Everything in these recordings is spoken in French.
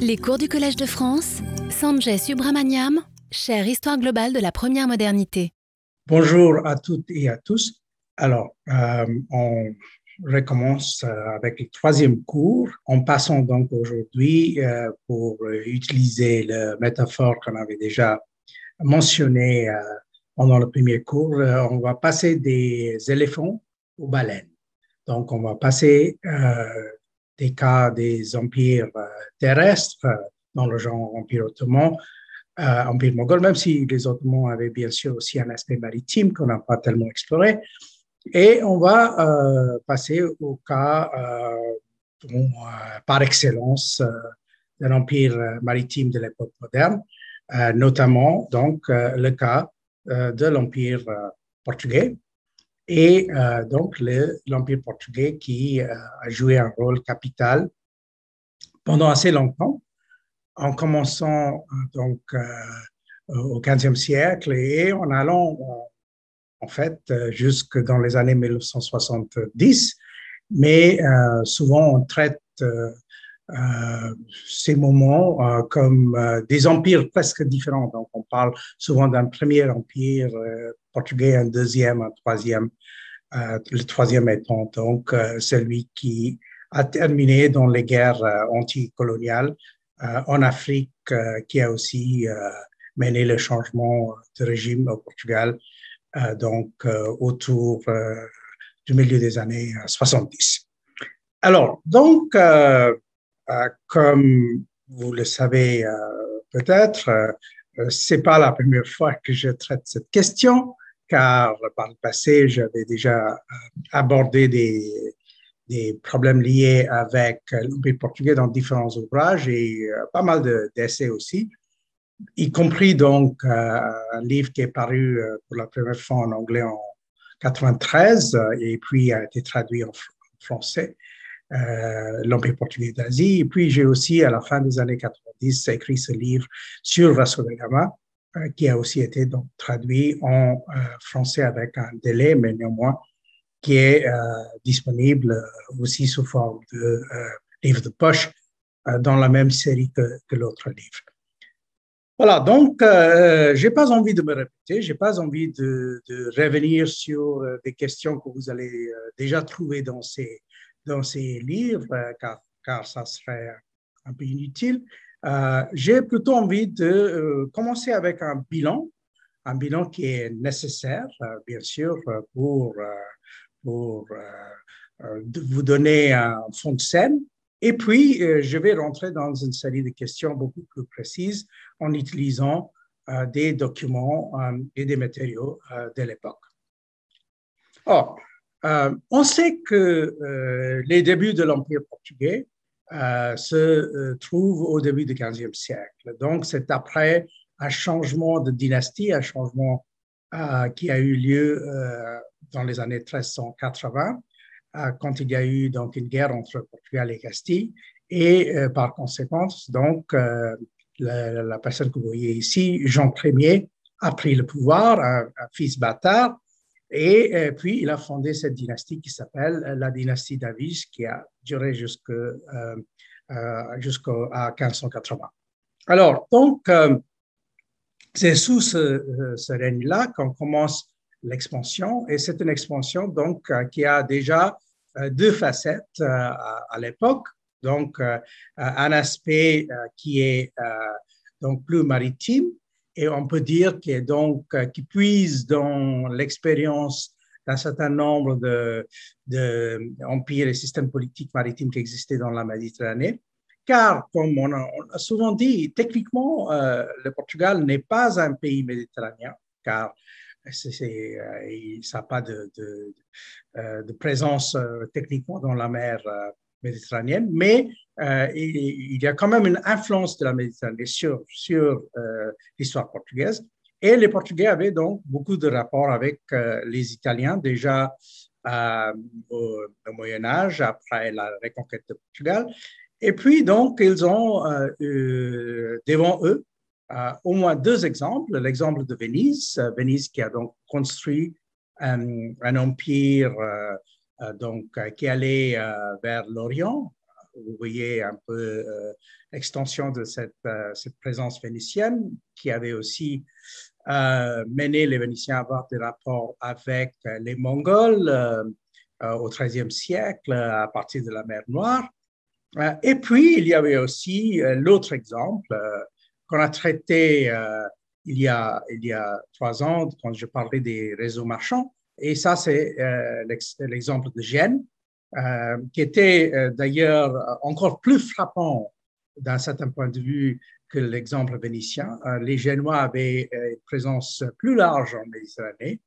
Les cours du Collège de France, Sanjay Subramaniam, chère Histoire globale de la première modernité. Bonjour à toutes et à tous. Alors, euh, on recommence euh, avec le troisième cours en passant donc aujourd'hui euh, pour utiliser la métaphore qu'on avait déjà mentionnée pendant le premier cours. on va passer des éléphants aux baleines. Donc, on va passer des cas des empires euh, terrestres euh, dans le genre empire ottoman, euh, empire mongol, même si les Ottomans avaient bien sûr aussi un aspect maritime qu'on n'a pas tellement exploré. Et on va passer au cas par excellence de l'empire maritime de l'époque moderne, notamment donc le cas de l'empire portugais, et euh, donc l'Empire portugais qui euh, a joué un rôle capital pendant assez longtemps, en commençant euh, donc au XVe siècle et en allant en fait jusque dans les années 1970. Mais souvent on traite ces moments comme des empires presque différents. Donc, on parle souvent d'un premier empire portugais, un deuxième, un troisième, euh, le troisième étant donc euh, celui qui a terminé dans les guerres euh, anticoloniales en Afrique, qui a aussi mené le changement de régime au Portugal, donc autour du milieu des années 70. Alors, donc, comme vous le savez peut-être, c'est pas la première fois que je traite cette question car par le passé, j'avais déjà euh, abordé des, des problèmes liés avec l'Empire portugais dans différents ouvrages et euh, pas mal d'essais aussi, y compris donc euh, un livre qui est paru pour la première fois en anglais en 93 et puis a été traduit en français, l'Empire portugais d'Asie. Et puis j'ai aussi, à la fin des années 90, écrit ce livre sur Vasco da Gama, euh, qui a aussi été donc traduit en euh, français avec un délai, mais néanmoins qui est euh, disponible aussi sous forme de livre de poche dans la même série que, l'autre livre. Voilà, donc euh, j'ai pas envie de me répéter, j'ai pas envie de, revenir sur des questions que vous allez déjà trouver dans ces, dans ces livres, car, car ça serait un peu inutile. Euh, j'ai plutôt envie de euh, commencer avec un bilan, un bilan qui est nécessaire, euh, bien sûr, pour, pour vous donner un fond de scène. Et puis, je vais rentrer dans une série de questions beaucoup plus précises en utilisant des documents et des matériaux de l'époque. Or, on sait que les débuts de l'Empire portugais euh, se euh, trouve au début du 15e siècle. Donc, c'est après un changement de dynastie, un changement euh, qui a eu lieu dans les années 1380, quand il y a eu donc une guerre entre Portugal et Castille. Et par conséquent, donc, la, personne que vous voyez ici, Jean Ier, a pris le pouvoir, un fils bâtard, et euh, puis, il a fondé cette dynastie qui s'appelle la dynastie d'Avis, qui a duré jusqu'à euh, euh, 1580. Alors, donc, euh, c'est sous ce, ce règne-là qu'on commence l'expansion, et c'est une expansion donc qui a déjà deux facettes à, à l'époque. Donc, un aspect qui est donc plus maritime, et on peut dire qu'il donc euh, qui puise dans l'expérience d'un certain nombre de, de et systèmes politiques maritimes qui existaient dans la Méditerranée. Car, comme on a, souvent dit, techniquement, euh, le Portugal n'est pas un pays méditerranéen, car c'est, euh, ça n'a pas de, de présence techniquement dans la mer méditerranéenne, mais euh, il, y a quand même une influence de la Méditerranée sur, sur euh, l'histoire portugaise. Et les Portugais avaient donc beaucoup de rapports avec euh, les Italiens déjà au, Moyen Âge, après la reconquête de Portugal. Et puis, donc, ils ont devant eux au moins deux exemples. L'exemple de Venise, Venise qui a donc construit un empire donc, qui allait vers l'Orient, vous voyez un peu l'extension de cette, cette, présence vénitienne qui avait aussi mené les Vénitiens à avoir des rapports avec les Mongols au XIIIe siècle à partir de la mer Noire. et puis, il y avait aussi l'autre exemple qu'on a traité il y a, il y a trois ans, quand je parlais des réseaux marchands. Et ça, c'est euh, l'exemple de Gênes, euh, qui était euh, d'ailleurs encore plus frappant d'un certain point de vue que l'exemple vénitien. les Génois avaient une présence plus large en Méditerranée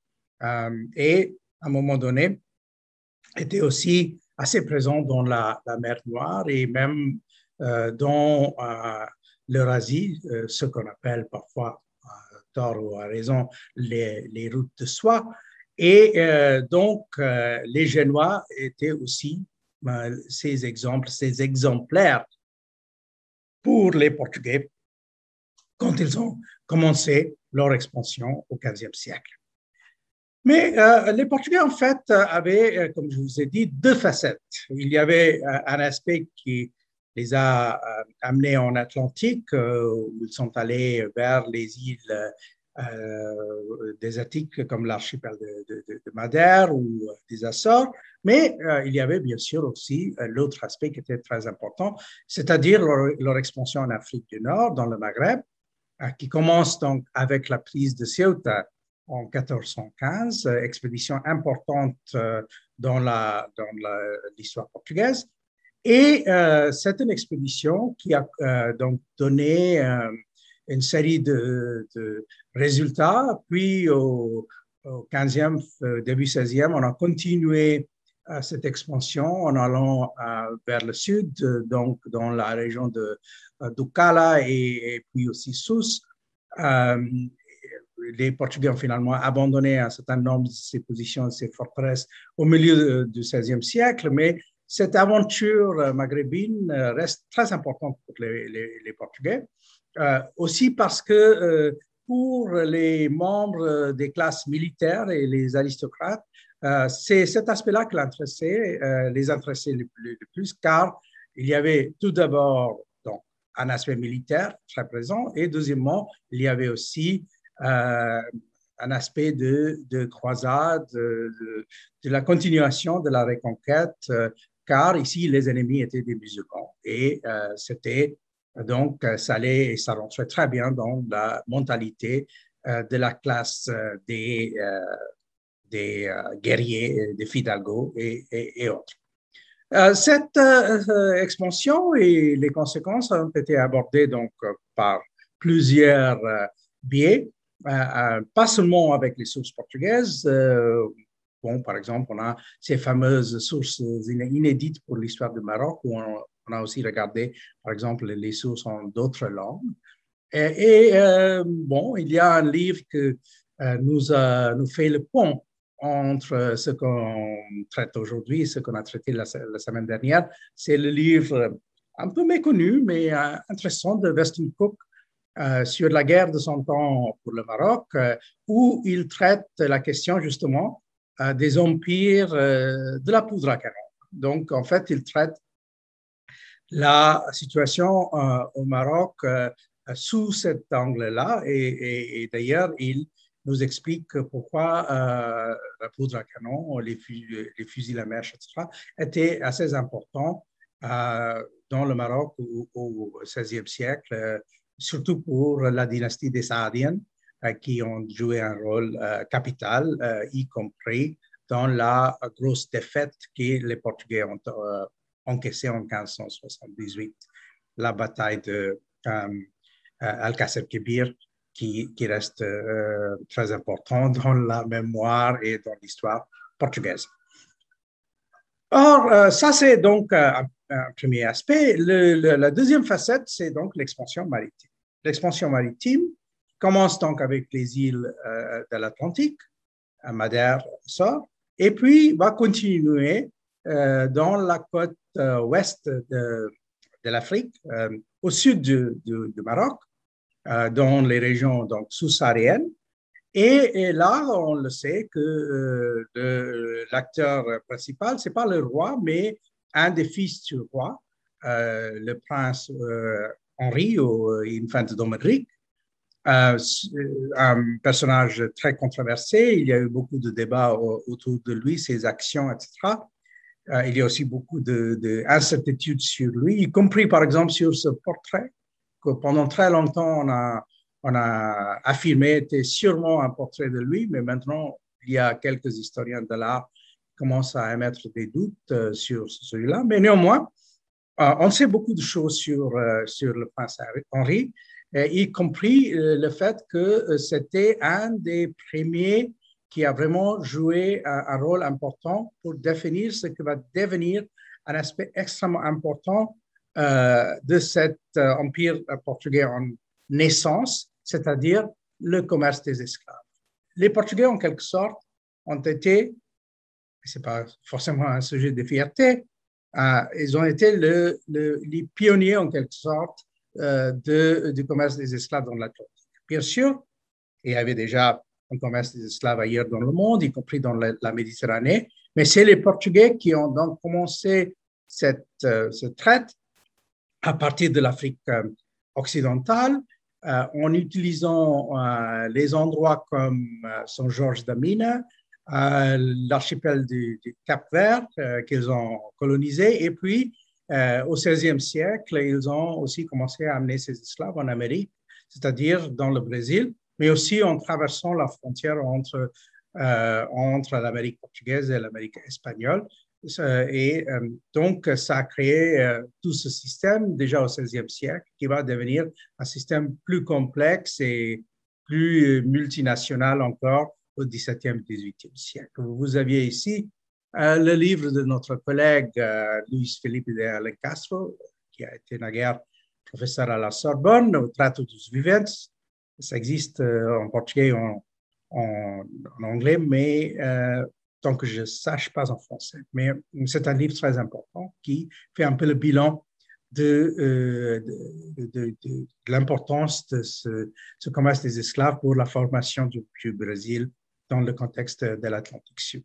et, à un moment donné, étaient aussi assez présents dans la, mer Noire et même dans l'Eurasie, ce qu'on appelle parfois tort ou à raison, les routes de soie. Et euh, donc, euh, les Génois étaient aussi euh, ces exemples, ces exemplaires pour les Portugais quand ils ont commencé leur expansion au XVe siècle. Mais les Portugais, en fait, avaient, comme je vous ai dit, deux facettes. Il y avait un aspect qui les a amenés en Atlantique, où ils sont allés vers les îles euh, désertiques comme l'archipel de, Madère ou des Açores, mais il y avait bien sûr aussi l'autre aspect qui était très important, c'est-à-dire leur, expansion en Afrique du Nord, dans le Maghreb, qui commence donc avec la prise de Ceuta en 1415, expédition importante dans l'histoire dans portugaise, et euh, c'est une expédition qui a euh, donc donné euh, une série de, résultats. Puis au, au 15e, début 16e, on a continué cette expansion en allant vers le sud, donc dans la région de Ducala et, puis aussi Sousse. les Portugais ont finalement abandonné un certain nombre de ces positions, de ces forteresses au milieu du XVIe siècle, mais cette aventure euh, maghrébine euh, reste très importante pour les, Portugais, euh, aussi parce que pour les membres des classes militaires et les aristocrates, c'est cet aspect-là qui les intéressait le, plus, car il y avait tout d'abord un aspect militaire très présent, et deuxièmement, il y avait aussi un aspect de, de croisade, de, la continuation de la reconquête car ici, les ennemis étaient des musulmans. Et euh, c'était donc, ça allait rentrait très bien dans la mentalité euh, de la classe euh, des, guerriers, des fidalgos et, et, autres. cette expansion et les conséquences ont été abordées donc par plusieurs biais, pas seulement avec les sources portugaises, Bon, par exemple, on a ces fameuses sources inédites pour l'histoire du Maroc, où on, a aussi regardé, par exemple, les sources en d'autres langues. Et, euh, bon, il y a un livre qui euh, nous, fait le pont entre ce qu'on traite aujourd'hui et ce qu'on a traité la, semaine dernière. C'est le livre un peu méconnu, mais euh, intéressant de Weston Cook sur la guerre de son temps pour le Maroc, où il traite la question justement des empires euh, de la poudre à canon. Donc, en fait, il traite la situation euh, au Maroc euh, sous cet angle-là. Et, d'ailleurs, il nous explique pourquoi la poudre à canon, les, les, fusils à mèche, etc., étaient assez importants dans le Maroc au, XVIe siècle, surtout pour la dynastie des Saadiennes, qui ont joué un rôle euh, capital, euh, y compris dans la grosse défaite que les Portugais ont encaissée en 1578, la bataille de Alcácer-Quibir, qui, reste très important dans la mémoire et dans l'histoire portugaise. Or, ça, c'est donc un, premier aspect. La deuxième facette, c'est donc l'expansion maritime. L'expansion maritime, commence donc avec les îles euh, de l'Atlantique, Madère, ça, et puis va continuer euh, dans la côte euh, ouest de, l'Afrique, au sud du, Maroc, dans les régions donc sous-sahariennes. Et, là, on le sait que l'acteur principal, c'est pas le roi, mais un des fils du roi, le prince Henri ou Infante Dominique, un personnage très controversé. Il y a eu beaucoup de débats autour de lui, ses actions, etc. il y a aussi beaucoup d'incertitudes de, sur lui, y compris par exemple sur ce portrait que pendant très longtemps on a, affirmé était sûrement un portrait de lui, mais maintenant il y a quelques historiens de l'art qui commencent à émettre des doutes euh, sur celui-là. Mais néanmoins, euh, on sait beaucoup de choses sur, euh, sur le prince Henri, y compris le fait que c'était un des premiers qui a vraiment joué un, rôle important pour définir ce que va devenir un aspect extrêmement important de cet empire portugais en naissance, c'est-à-dire le commerce des esclaves. Les Portugais, en quelque sorte, ont été, ce n'est pas forcément un sujet de fierté, euh, ils ont été le, les pionniers, en quelque sorte, euh, de, du commerce des esclaves dans l'Atlantique. Bien sûr, il y avait déjà un commerce des esclaves ailleurs dans le monde, y compris dans la, Méditerranée, mais c'est les Portugais qui ont donc commencé cette, euh, ce traite à partir de l'Afrique occidentale euh, en utilisant euh, les endroits comme euh, Saint Georges d'Amina, l'archipel du, Cap-Vert qu'ils ont colonisé, et puis au XVIe siècle, ils ont aussi commencé à amener ces esclaves en Amérique, c'est-à-dire dans le Brésil, mais aussi en traversant la frontière entre, entre l'Amérique portugaise et l'Amérique espagnole. Et euh, donc, ça a créé euh, tout ce système déjà au XVIe siècle qui va devenir un système plus complexe et plus multinational encore au XVIIe, XVIIIe siècle. Vous aviez ici euh, le livre de notre collègue Luis Felipe de Alencastro, qui a été naguère professeur à la Sorbonne, au Trato dos Viventes. Ça existe en portugais en, en, anglais, mais tant que je sache pas en français. Mais c'est un livre très important qui fait un peu le bilan de, euh, l'importance de ce, commerce des esclaves pour la formation du, Brésil dans le contexte de l'Atlantique Sud.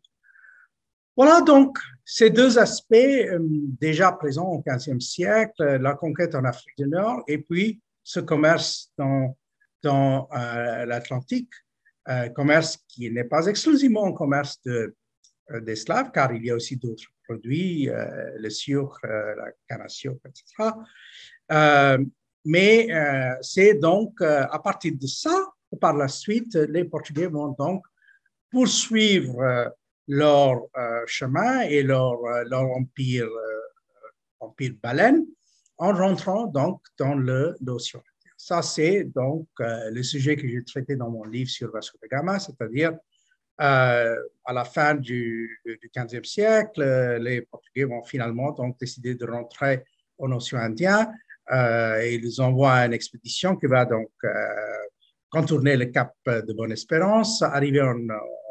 Voilà donc ces deux aspects euh, déjà présents au XVe siècle, la conquête en Afrique du Nord et puis ce commerce dans, dans euh, l'Atlantique, commerce qui n'est pas exclusivement un commerce de, euh, car il y a aussi d'autres produits, euh, le sucre, euh, la canne à sucre, etc. mais c'est donc à partir de ça, par la suite, les Portugais vont donc poursuivre leur chemin et leur, leur empire, empire baleine en rentrant donc dans l'océan. Ça, c'est donc le sujet que j'ai traité dans mon livre sur Vasco da Gama, c'est-à-dire euh, à la fin du, du 15e siècle, les Portugais vont finalement donc décider de rentrer au océan Indien. Euh, et ils envoient une expédition qui va donc euh, contourner le cap de Bonne-Espérance, arriver en,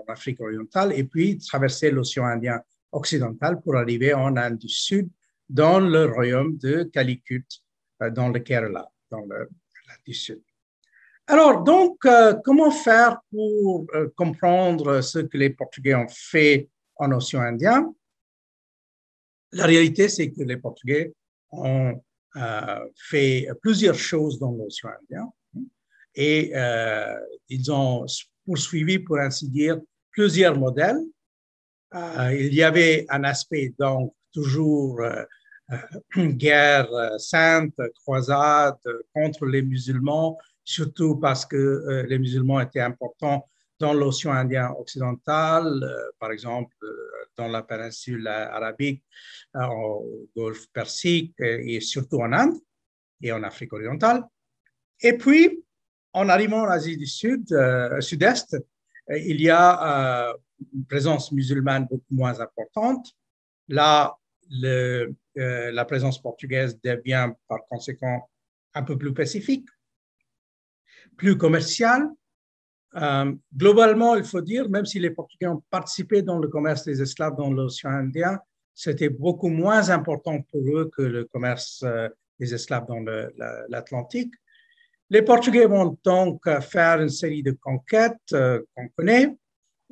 Afrique orientale et puis traverser l'océan Indien occidental pour arriver en Inde du Sud, dans le royaume de Calicut, dans le Kerala, dans l'Inde du Sud. Alors, donc, euh, comment faire pour euh, comprendre ce que les Portugais ont fait en océan Indien? La réalité, c'est que les Portugais ont euh, fait plusieurs choses dans l'océan Indien et ils ont poursuivi, pour ainsi dire, plusieurs modèles. il y avait un aspect, donc, toujours guerre sainte, croisade contre les musulmans, surtout parce que euh, les musulmans étaient importants dans l'océan Indien occidental, euh, par exemple euh, dans la péninsule arabique, au golfe Persique et surtout en Inde et en Afrique orientale. Et puis, en arrivant en Asie du Sud, Sud-Est, il y a une présence musulmane beaucoup moins importante. Là, le, la présence portugaise devient par conséquent un peu plus pacifique plus commercial. Euh, globalement, il faut dire, même si les Portugais ont participé dans le commerce des esclaves dans l'océan Indien, c'était beaucoup moins important pour eux que le commerce euh, des esclaves dans l'Atlantique. Les Portugais vont donc faire une série de conquêtes euh, qu'on connaît.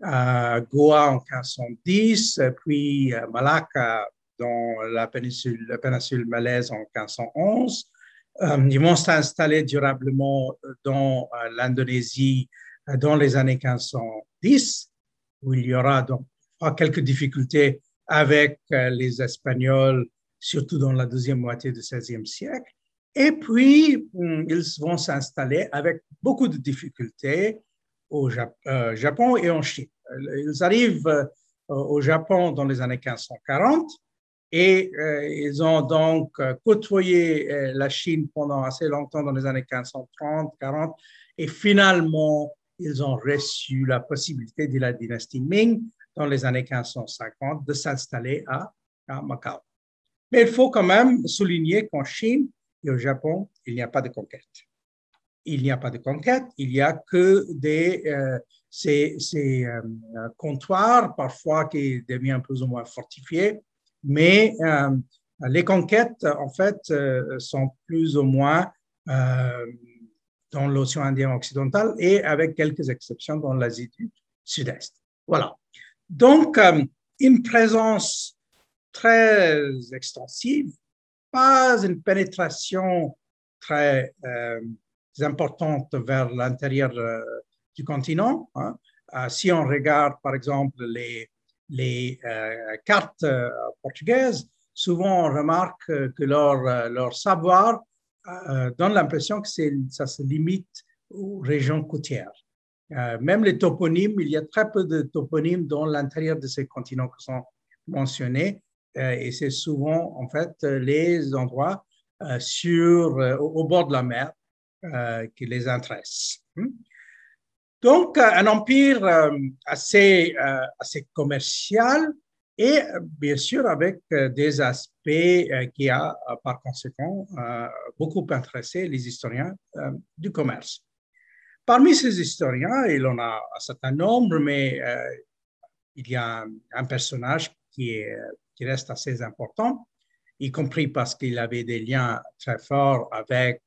Goa en 1510, puis Malacca dans la péninsule, la péninsule malaise en 1511. ils vont s'installer durablement dans l'Indonésie dans les années 1510, où il y aura donc quelques difficultés avec les Espagnols, surtout dans la deuxième moitié du XVIe siècle. Et puis, hum, ils vont s'installer avec beaucoup de difficultés au euh, Japon et en Chine. Ils arrivent euh, au Japon dans les années 1540 et euh, ils ont donc côtoyé la Chine pendant assez longtemps dans les années 1530, 40 et finalement, ils ont reçu la possibilité de la dynastie Ming dans les années 1550 de s'installer à Macao. Mais il faut quand même souligner qu'en Chine et au Japon, il n'y a pas de conquête il n'y a pas de conquête, il n'y a que des, euh, ces, euh, comptoirs, parfois qui deviennent plus ou moins fortifiés, mais euh, les conquêtes, en fait, sont plus ou moins dans l'océan Indien occidental et avec quelques exceptions dans l'Asie du Sud-Est. Voilà. Donc, une présence très extensive, pas une pénétration très importantes vers l'intérieur euh, du continent. Hein. Euh, si on regarde, par exemple, les, euh, cartes portugaises, souvent on remarque que leur savoir donne l'impression que ça se limite aux régions côtières. même les toponymes, il y a très peu de toponymes dans l'intérieur de ces continents qui sont mentionnés, et c'est souvent en fait les endroits sur, au, bord de la mer euh, qui les intéresse. Hmm? Donc, euh, un empire euh, assez, assez commercial et bien sûr avec des aspects qui a par conséquent beaucoup intéressé les historiens du commerce. Parmi ces historiens, il en a un certain nombre, mais il y a un, personnage qui, est, qui reste assez important, y compris parce qu'il avait des liens très forts avec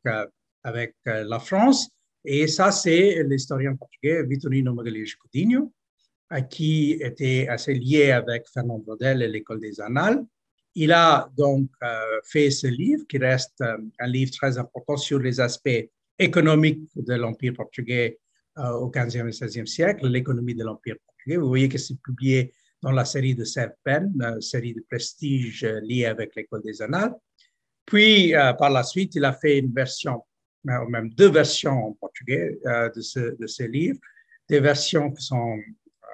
avec euh, la France. Et ça, c'est l'historien portugais Vitorino Magalhães Coutinho, qui était assez lié avec Fernand Braudel et l'école des Annales. Il a donc euh, fait ce livre qui reste euh, un livre très important sur les aspects économiques de l'Empire portugais au 15e et 16e siècle, l'économie de l'Empire portugais. Vous voyez que c'est publié dans la série de Serpen, une série de prestige liée avec l'école des Annales. Puis, par la suite, il a fait une version ou même deux versions en portugais euh, de, ce, de ces livres, des versions qui sont euh,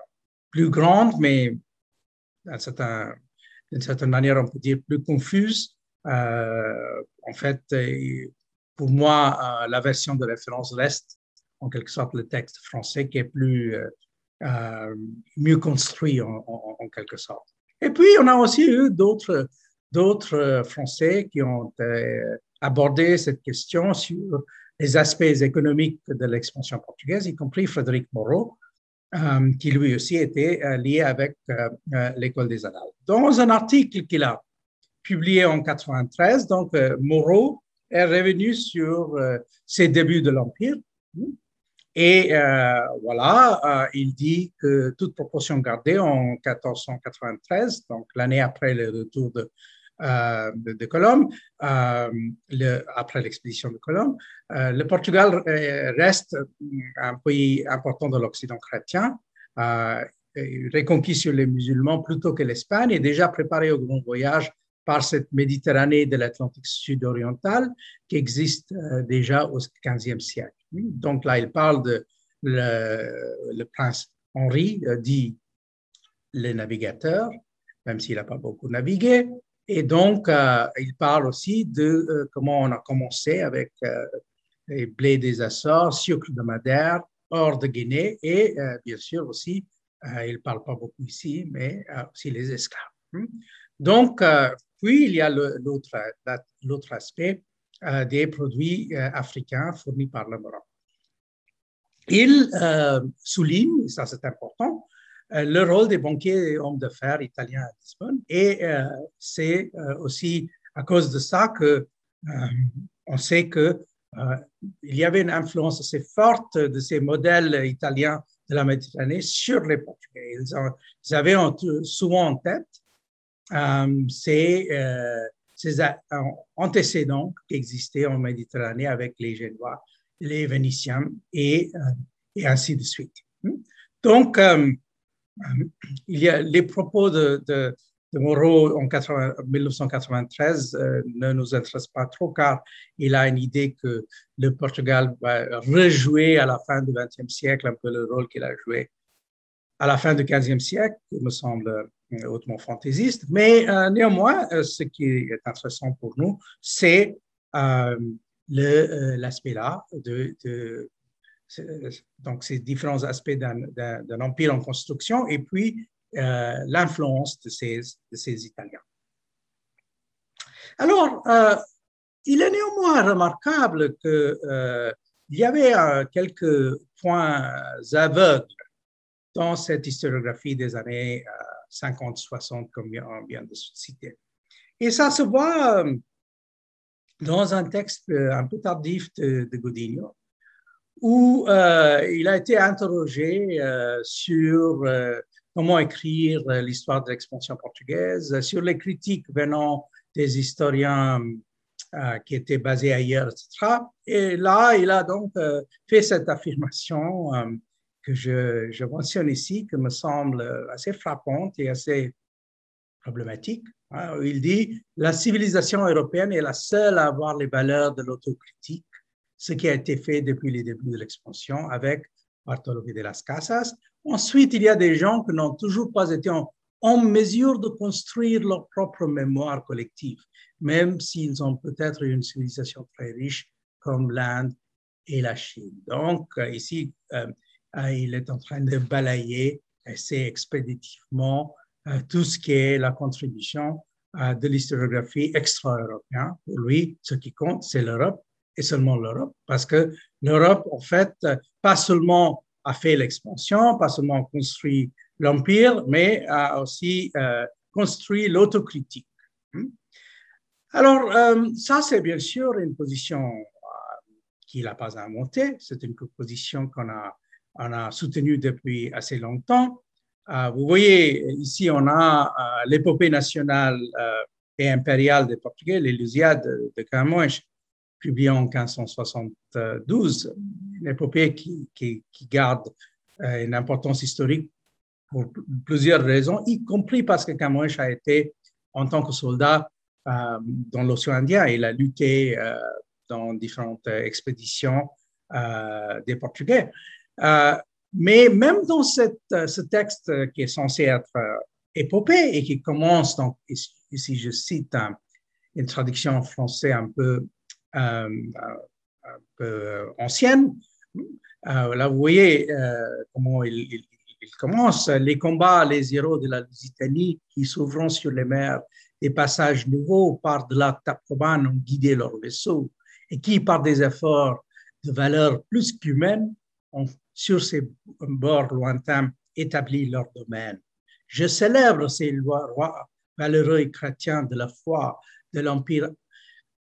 plus grandes, mais d'une certaine, manière, on peut dire plus confuses. Euh, en fait, pour moi, la version de référence reste en quelque sorte le texte français qui est plus mieux construit en, quelque sorte. Et puis, on a aussi eu d'autres d'autres Français qui ont aborder cette question sur les aspects économiques de l'expansion portugaise, y compris Frédéric Moreau, euh, qui lui aussi était euh, lié avec euh, l'école des annales. Dans un article qu'il a publié en 93, donc Moreau est revenu sur ses débuts de l'Empire. Et voilà, il dit que toute proportion gardée en 1493, donc l'année après le retour de euh, de, de, Colombe, euh, après l'expédition de Colombe. Euh, le Portugal reste un pays important de l'Occident chrétien, reconquis sur les musulmans plutôt que l'Espagne et déjà préparé au grand voyage par cette Méditerranée de l'Atlantique sud-oriental qui existe déjà au XVe siècle. Donc là, il parle de le, prince Henri, dit le navigateur, même s'il n'a pas beaucoup navigué, et donc, euh, il parle aussi de euh, comment on a commencé avec euh, les blés des Açores, sucre de Madère, hors de Guinée et bien sûr aussi, il ne parle pas beaucoup ici, mais aussi les esclaves. Hmm. Donc, puis il y a l'autre aspect des produits africains fournis par le Maroc. Il souligne, ça c'est important, euh, le rôle des banquiers et hommes d'affaires italiens à Lisbonne. Et euh, c'est euh, aussi à cause de ça que on sait que il y avait une influence assez forte de ces modèles italiens de la Méditerranée sur les Portugais. Ils, avaient souvent en tête ces, ces antécédents qui existaient en Méditerranée avec les Génois, les Vénitiens et, et ainsi de suite. Donc, il y a les propos de, Moreau en 1993 euh, ne nous intéressent pas trop car il a une idée que le Portugal va rejouer à la fin du XXe siècle un peu le rôle qu'il a joué à la fin du XVe siècle, qui me semble euh, hautement fantaisiste. Mais euh, néanmoins, ce qui est intéressant pour nous, c'est l'aspect là de, donc ces différents aspects d'un empire en construction et puis euh, l'influence de ces, Italiens. Alors, euh, il est néanmoins remarquable qu'il euh, y avait quelques points aveugles dans cette historiographie des années 50-60, comme on vient de citer. Et ça se voit dans un texte un peu tardif de, Godinho, où il a été interrogé sur comment écrire l'histoire de l'expansion portugaise, sur les critiques venant des historiens euh, qui étaient basés ailleurs, etc. Et là, il a donc euh, fait cette affirmation euh, que je, mentionne ici, qui me semble assez frappante et assez problématique. Hein, il dit La civilisation européenne est la seule à avoir les valeurs de l'autocritique, ce qui a été fait depuis les débuts de l'expansion avec Bartolomé de las Casas, Ensuite, il y a des gens qui n'ont toujours pas été en, mesure de construire leur propre mémoire collective, même s'ils ont peut-être une civilisation très riche comme l'Inde et la Chine. Donc, euh, ici, euh, euh, il est en train de balayer assez expéditivement tout ce qui est la contribution de l'historiographie extra-européenne. Pour lui, ce qui compte, c'est l'Europe et seulement l'Europe, parce que l'Europe, en fait, pas seulement a fait l'expansion, pas seulement construit l'empire, mais a aussi euh, construit l'autocritique. Hmm? Alors, euh, ça, c'est bien sûr une position euh, qu'il n'a pas inventée, c'est une position qu'on a, on a soutenue depuis assez longtemps. vous voyez, ici, on a l'épopée nationale et impériale des Portugais, les de, Camões, publié en 1572, une épopée qui, garde euh, une importance historique pour plusieurs raisons, y compris parce que Camões a été, en tant que soldat euh, dans l'océan Indien, il a lutté euh, dans différentes expéditions des Portugais. Mais même dans cette, ce texte qui est censé être épopée et qui commence, donc, ici, je cite une traduction en français un peu euh, ancienne. Euh, là, vous voyez euh, comment il, commence. Les combats, les héros de la Lusitanie qui s'ouvrant sur les mers, des passages nouveaux par de la Taprobane ont guidé leurs vaisseaux et qui, par des efforts de valeur plus qu'humaine, ont sur ces bords lointains établi leur domaine. Je célèbre ces rois valeureux et chrétiens de la foi de l'Empire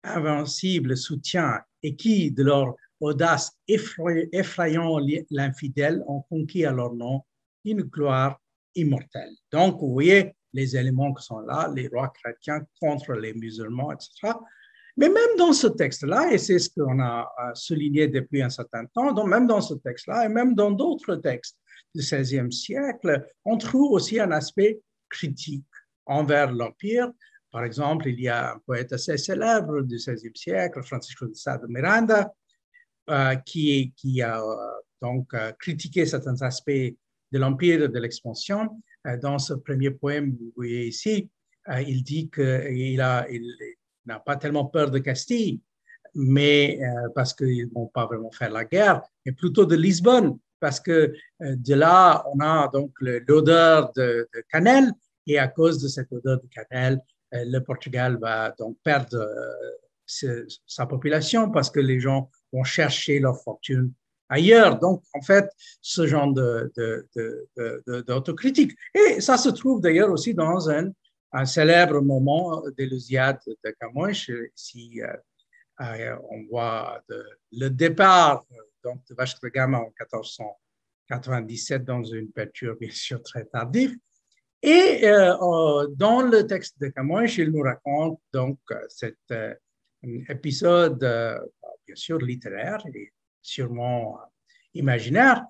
invincible soutien et qui, de leur audace effrayant l'infidèle, ont conquis à leur nom une gloire immortelle. Donc, vous voyez les éléments qui sont là, les rois chrétiens contre les musulmans, etc. Mais même dans ce texte-là, et c'est ce qu'on a souligné depuis un certain temps, même dans ce texte-là, et même dans d'autres textes du XVIe siècle, on trouve aussi un aspect critique envers l'Empire, par exemple, il y a un poète assez célèbre du XVIe siècle, Francisco de Sá de Miranda, euh, qui, a euh, donc euh, critiqué certains aspects de l'empire de l'expansion. dans ce premier poème, vous voyez ici, il dit qu'il il, pas tellement peur de Castille, mais parce qu'ils ne vont pas vraiment faire la guerre, mais plutôt de Lisbonne, parce que de là, on a donc l'odeur de, de cannelle, et à cause de cette odeur de cannelle, euh, le Portugal va donc perdre euh, sa population parce que les gens vont chercher leur fortune ailleurs. Donc, en fait, ce genre d'autocritique. De, de, Et ça se trouve d'ailleurs aussi dans un, un célèbre moment de l'Usiade de Camões. Ici, euh, on voit le départ donc, de Vasco da Gama en 1497 dans une peinture bien sûr très tardive. Et dans le texte de Camões, il nous raconte donc cet épisode, bien sûr, littéraire et sûrement imaginaire,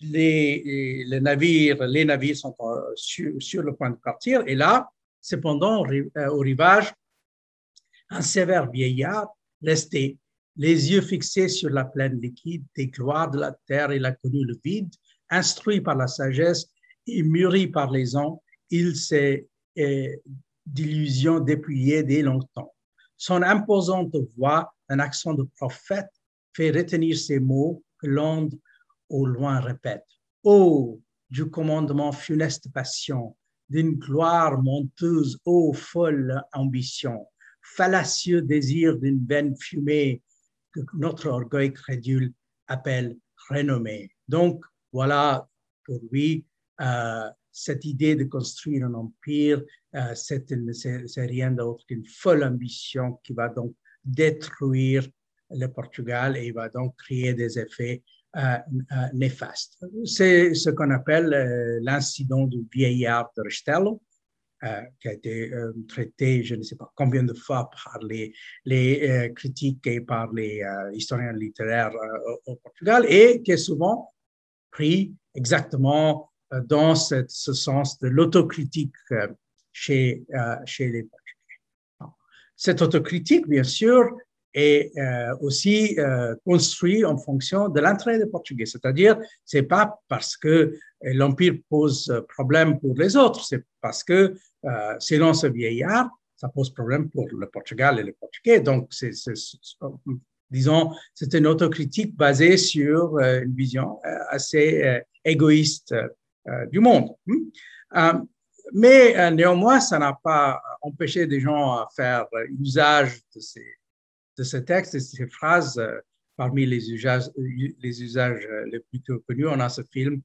les, les, navires, les navires sont euh, sur, le point de partir. Et là, cependant, euh, au rivage, un sévère vieillard resté, les yeux fixés sur la plaine liquide des gloires de la terre, il a connu le vide, instruit par la sagesse et mûri par les ans, il s'est euh, d'illusions dépouillé dès longtemps. Son imposante voix, un accent de prophète, fait retenir ces mots que l'onde au loin répète Ô du commandement funeste passion, d'une gloire monteuse, ô folle ambition, fallacieux désir d'une veine fumée que notre orgueil crédule appelle renommée. Donc, voilà pour lui euh, cette idée de construire un empire, euh, c'est rien d'autre qu'une folle ambition qui va donc détruire le Portugal et va donc créer des effets néfaste. C'est ce qu'on appelle euh, l'incident du vieillard de Restelo, qui a été traité, je ne sais pas combien de fois par les, les critiques et par les historiens littéraires au Portugal, et qui est souvent pris exactement dans ce sens de l'autocritique chez, chez les Portugais. Cette autocritique, bien sûr, est euh, aussi euh, construit en fonction de l'entrée des Portugais. C'est-à-dire, c'est pas parce que l'Empire pose problème pour les autres, c'est parce que, euh, selon ce vieillard, ça pose problème pour le Portugal et les Portugais. Donc, c'est, disons, c'est une autocritique basée sur une vision assez égoïste du monde. Hmm? mais néanmoins, ça n'a pas empêché des gens à faire usage de ces de ce texte et ces phrases, euh, parmi les usages, euh, les plus connus, on a ce film,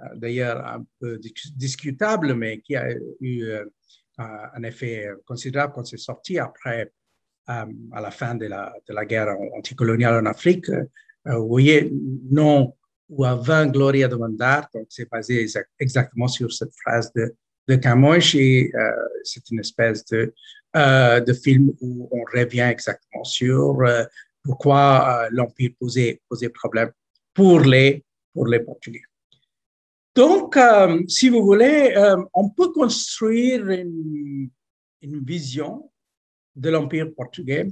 euh, d'ailleurs un peu discutable, mais qui a eu un effet considérable quand c'est sorti après, à la fin de la, de la guerre anticoloniale en Afrique. Vous voyez, non ou 20 Gloria de Mandar, donc c'est basé exactement sur cette phrase de, de Camões et c'est une espèce de euh, de films où on revient exactement sur euh, pourquoi euh, l'Empire posait, posait problème pour les, pour les Portugais. Donc, si vous voulez, on peut construire une, une vision de l'Empire portugais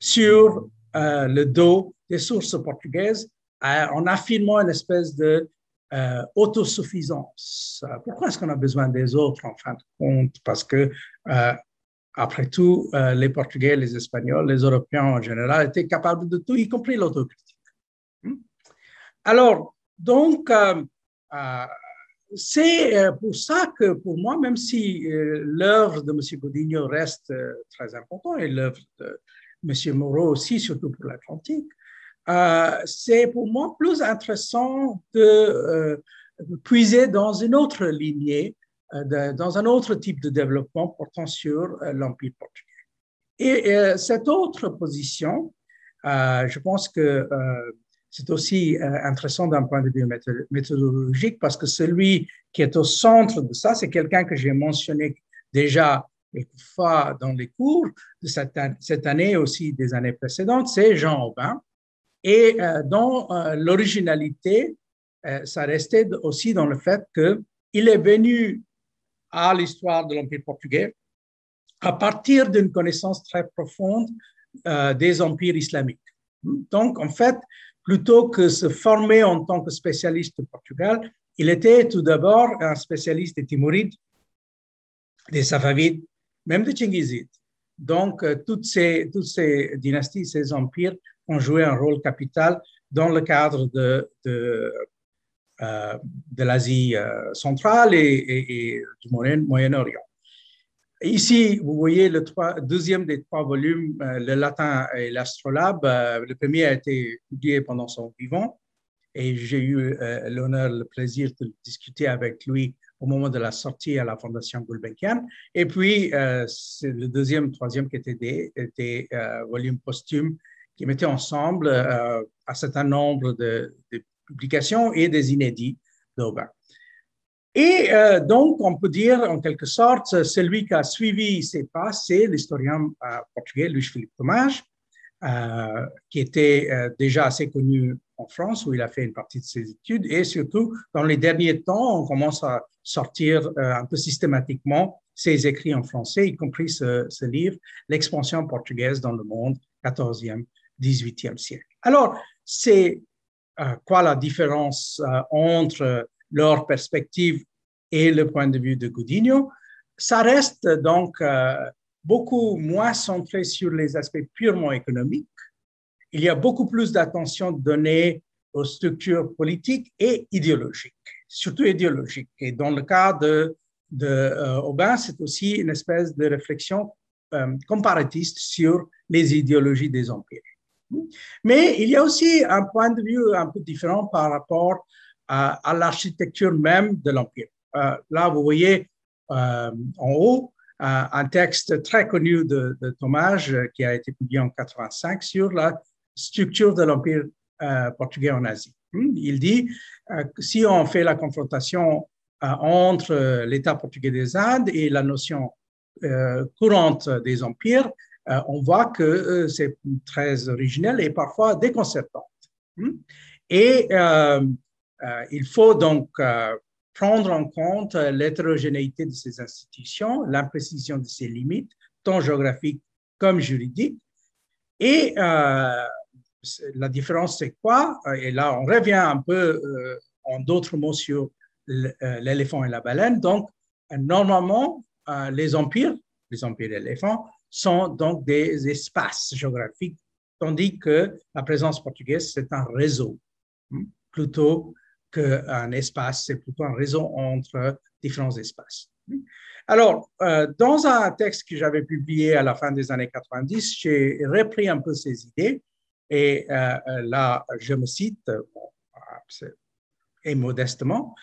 sur le dos des sources portugaises en affirmant une espèce de autosuffisance. Pourquoi est-ce qu'on a besoin des autres en fin de compte? Parce que après tout, euh, les Portugais, les Espagnols, les Européens en général étaient capables de tout, y compris l'autocritique. Hmm? Alors, donc, euh, euh, c'est pour ça que pour moi, même si l'œuvre de M. Godinho reste très importante et l'œuvre de M. Moreau aussi, surtout pour l'Atlantique, c'est pour moi plus intéressant de puiser dans une autre lignée euh, dans un autre type de développement portant sur euh, l'Empire portugais. Et euh, cette autre position, je pense que c'est aussi intéressant d'un point de vue méthodologique parce que celui qui est au centre de ça, c'est quelqu'un que j'ai mentionné déjà quelques fois dans les cours de cette, année aussi des années précédentes, c'est Jean Aubin. Et dont l'originalité, ça restait aussi dans le fait qu'il est venu à l'histoire de l'Empire portugais à partir d'une connaissance très profonde euh, des empires islamiques. Donc, en fait, plutôt que se former en tant que spécialiste du Portugal, il était tout d'abord un spécialiste des Timurides, des Safavides, même des Tchingizides. Donc, euh, toutes, ces, toutes ces dynasties, ces empires ont joué un rôle capital dans le cadre de, de de l'Asie euh, centrale et, du Moyen-Orient. Ici, vous voyez le deuxième des trois volumes, euh, le latin et l'astrolabe. le premier a été publié pendant son vivant et j'ai eu l'honneur, le plaisir de discuter avec lui au moment de la sortie à la Fondation Gulbenkian. Et puis, c'est le deuxième, troisième qui étaient des, volumes posthumes qui mettaient ensemble un certain nombre de publications et des inédits d'Aubin. Et euh, donc, on peut dire en quelque sorte, celui qui a suivi ces pas, c'est l'historien euh, portugais Luis-Philippe Tomage, euh, qui était déjà assez connu en France, où il a fait une partie de ses études. Et surtout, dans les derniers temps, on commence à sortir un peu systématiquement ses écrits en français, y compris ce, ce livre, L'expansion portugaise dans le monde, 14e, 18e siècle. Alors, c'est quoi la différence entre leur perspective et le point de vue de Godinho? Ça reste donc euh, beaucoup moins centré sur les aspects purement économiques. Il y a beaucoup plus d'attention donnée aux structures politiques et idéologiques, surtout idéologiques. Et dans le cas de, euh, Aubin, c'est aussi une espèce de réflexion euh, comparatiste sur les idéologies des empires. Mais il y a aussi un point de vue un peu différent par rapport à, l'architecture même de l'Empire. Euh, là, vous voyez euh, en haut un texte très connu de, de qui a été publié en 85 sur la structure de l'Empire euh, portugais en Asie. Hmm, il dit que si on fait la confrontation entre l'État portugais des Indes et la notion courante des empires, on voit que c'est très originel et parfois déconcertant. Hmm? Et euh, il faut donc euh, prendre en compte l'hétérogénéité de ces institutions, l'imprécision de ces limites, tant géographiques comme juridiques. Et euh, la différence, c'est quoi? Et là, on revient un peu en d'autres mots sur l'éléphant et la baleine. Donc, normalement, les empires, les empires éléphants, sont donc des espaces géographiques, tandis que la présence portugaise, c'est un réseau, hmm, plutôt qu'un espace, c'est plutôt un réseau entre différents espaces. Alors, euh, dans un texte que j'avais publié à la fin des années 90, j'ai repris un peu ces idées et euh, euh, là, je me cite, et modestement,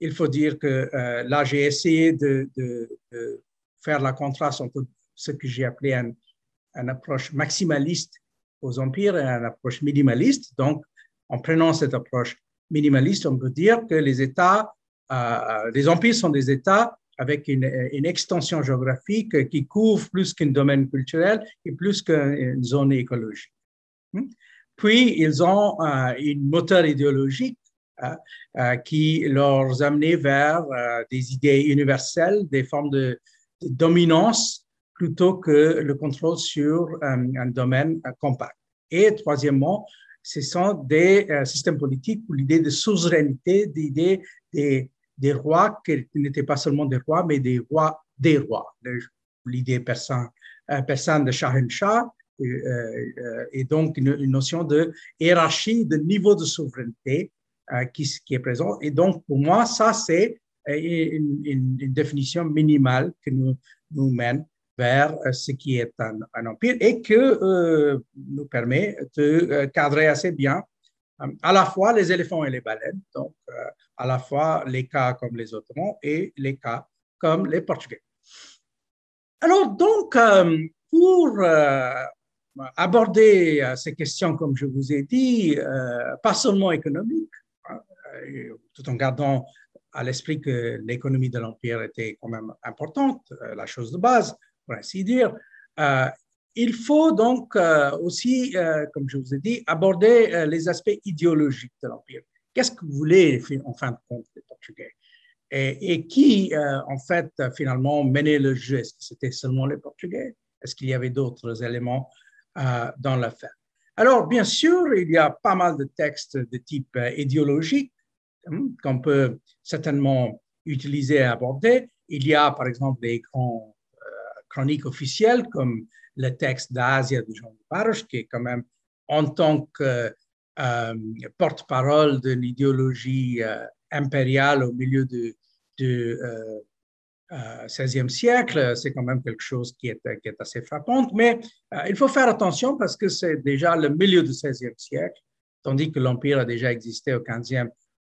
il faut dire que là, j'ai essayé de, faire la contraste entre ce que j'ai appelé un, une approche maximaliste aux empires et une approche minimaliste. Donc, en prenant cette approche minimaliste, on peut dire que les États, euh, les empires sont des États avec une, extension géographique qui couvre plus qu'un domaine culturel et plus qu'une zone écologique. Hmm? Puis, ils ont euh, une moteur idéologique euh, qui leur amené vers des idées universelles, des formes de, dominance plutôt que le contrôle sur un domaine compact. Et troisièmement, ce sont des euh, systèmes politiques où l'idée de souveraineté, l'idée des, rois qui n'étaient pas seulement des rois, mais des rois des rois. L'idée persane, euh, de Shahenshah, euh, et donc une, notion de hiérarchie, de niveau de souveraineté qui, est présent. Et donc, pour moi, ça, c'est une, une, définition minimale qui nous, nous mène vers euh, ce qui est un, empire et que euh, nous permet de euh, cadrer assez bien à la fois les éléphants et les baleines, donc à la fois les cas comme les Ottomans et les cas comme les Portugais. Alors donc, pour aborder ces questions, comme je vous ai dit, pas seulement économiques, hein, tout en gardant à l'esprit que l'économie de l'Empire était quand même importante, la chose de base, pour ainsi dire. Euh, il faut donc euh, aussi, euh, comme je vous ai dit, aborder les aspects idéologiques de l'Empire. Qu'est-ce que voulaient, en fin de compte, les Portugais? Et, qui, en fait, finalement, menait le jeu? Est-ce que c'était seulement les Portugais? Est-ce qu'il y avait d'autres éléments dans l'affaire? Alors, bien sûr, il y a pas mal de textes de type idéologique hein, qu'on peut certainement utiliser et aborder. Il y a, par exemple, des grands chronique officielle, comme le texte d'Asia de Jean de Barros, qui est quand même en tant que euh, porte-parole d'une idéologie euh, impériale au milieu du, du XVIe euh, siècle, c'est quand même quelque chose qui est, qui est assez frappant. Mais il faut faire attention parce que c'est déjà le milieu du XVIe siècle, tandis que l'Empire a déjà existé au XVe,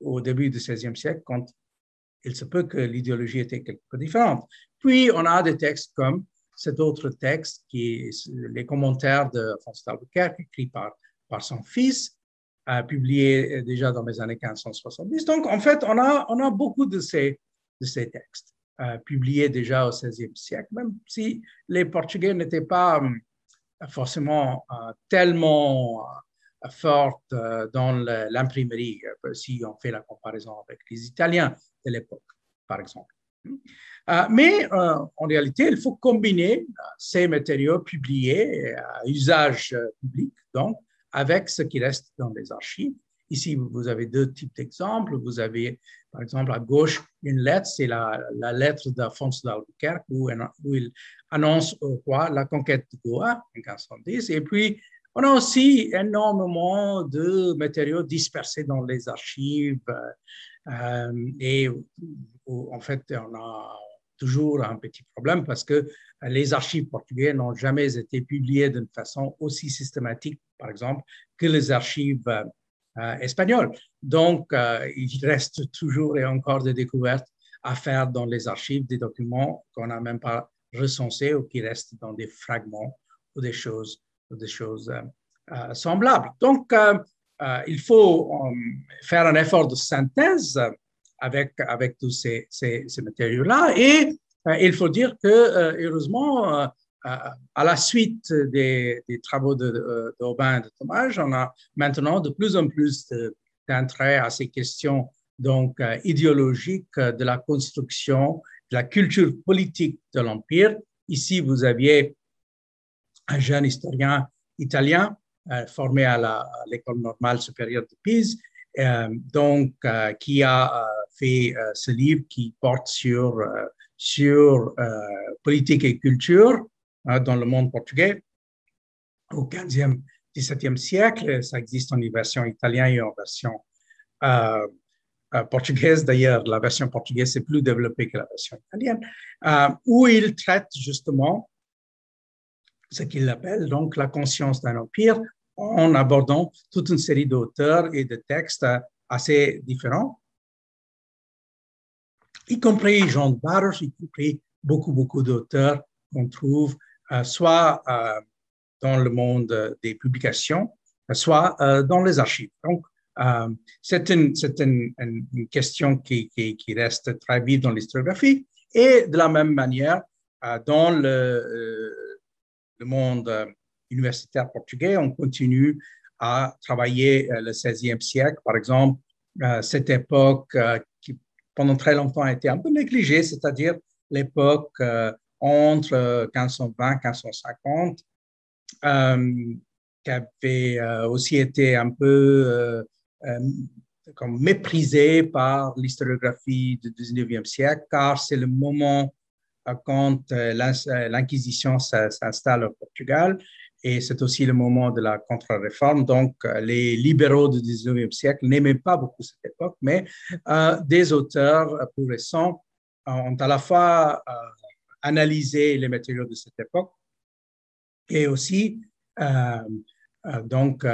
au début du XVIe siècle, quand il se peut que l'idéologie était quelque peu différente. Puis, on a des textes comme cet autre texte, qui les commentaires de François d'Albuquerque, écrit par, par son fils, publiés déjà dans les années 1570. Donc, en fait, on a, on a beaucoup de ces, de ces textes publiés déjà au XVIe siècle, même si les Portugais n'étaient pas forcément tellement fortes dans l'imprimerie, si on fait la comparaison avec les Italiens de l'époque, par exemple. Euh, mais euh, en réalité, il faut combiner euh, ces matériaux publiés à usage public, donc, avec ce qui reste dans les archives. Ici, vous avez deux types d'exemples. Vous avez, par exemple, à gauche, une lettre, c'est la, lettre d'Alphonse d'Albuquerque, où, il annonce la conquête de Goa en 1510. Et puis, on a aussi énormément de matériaux dispersés dans les archives. Et en fait, on a toujours un petit problème parce que les archives portugaises n'ont jamais été publiées d'une façon aussi systématique, par exemple, que les archives euh, espagnoles. Donc, euh, il reste toujours et encore des découvertes à faire dans les archives, des documents qu'on n'a même pas recensés ou qui restent dans des fragments ou des choses, des choses euh, semblables. Donc, il faut faire un effort de synthèse avec, avec tous ces, ces, matériaux-là. Et euh, il faut dire que, euh, heureusement, euh, à la suite des, travaux de, d'Aubin et de Thomas, on a maintenant de plus en plus d'intérêt à ces questions donc idéologiques de la construction, de la culture politique de l'Empire. Ici, vous aviez un jeune historien italien formé à, l'école normale supérieure de Pise, donc qui a fait euh, ce livre qui porte sur, euh, sur euh, politique et culture dans le monde portugais au 15e, 17e siècle. Ça existe en version italienne et en version portugaise. D'ailleurs, la version portugaise est plus développée que la version italienne, où il traite justement ce qu'il appelle donc la conscience d'un empire en abordant toute une série d'auteurs et de textes assez différents y compris Jean Barros, y compris beaucoup, beaucoup d'auteurs qu'on trouve euh, soit euh, dans le monde des publications, soit euh, dans les archives. Donc, c'est une, une, une, question qui, qui, qui, reste très vive dans l'historiographie et de la même manière, dans le, le monde universitaire portugais, on continue à travailler le 16e siècle, par exemple, cette époque qui pendant très longtemps a été un peu négligé, c'est-à-dire l'époque euh, entre 1520 et 1550, qui avait euh, aussi été un peu euh, comme méprisée par l'historiographie du 19e siècle, car c'est le moment quand l'Inquisition s'installe au Portugal et c'est aussi le moment de la contre-réforme. Donc, euh, les libéraux du 19e siècle n'aimaient pas beaucoup cette époque, mais euh, des auteurs plus récents ont à la fois euh, analysé les matériaux de cette époque et aussi donc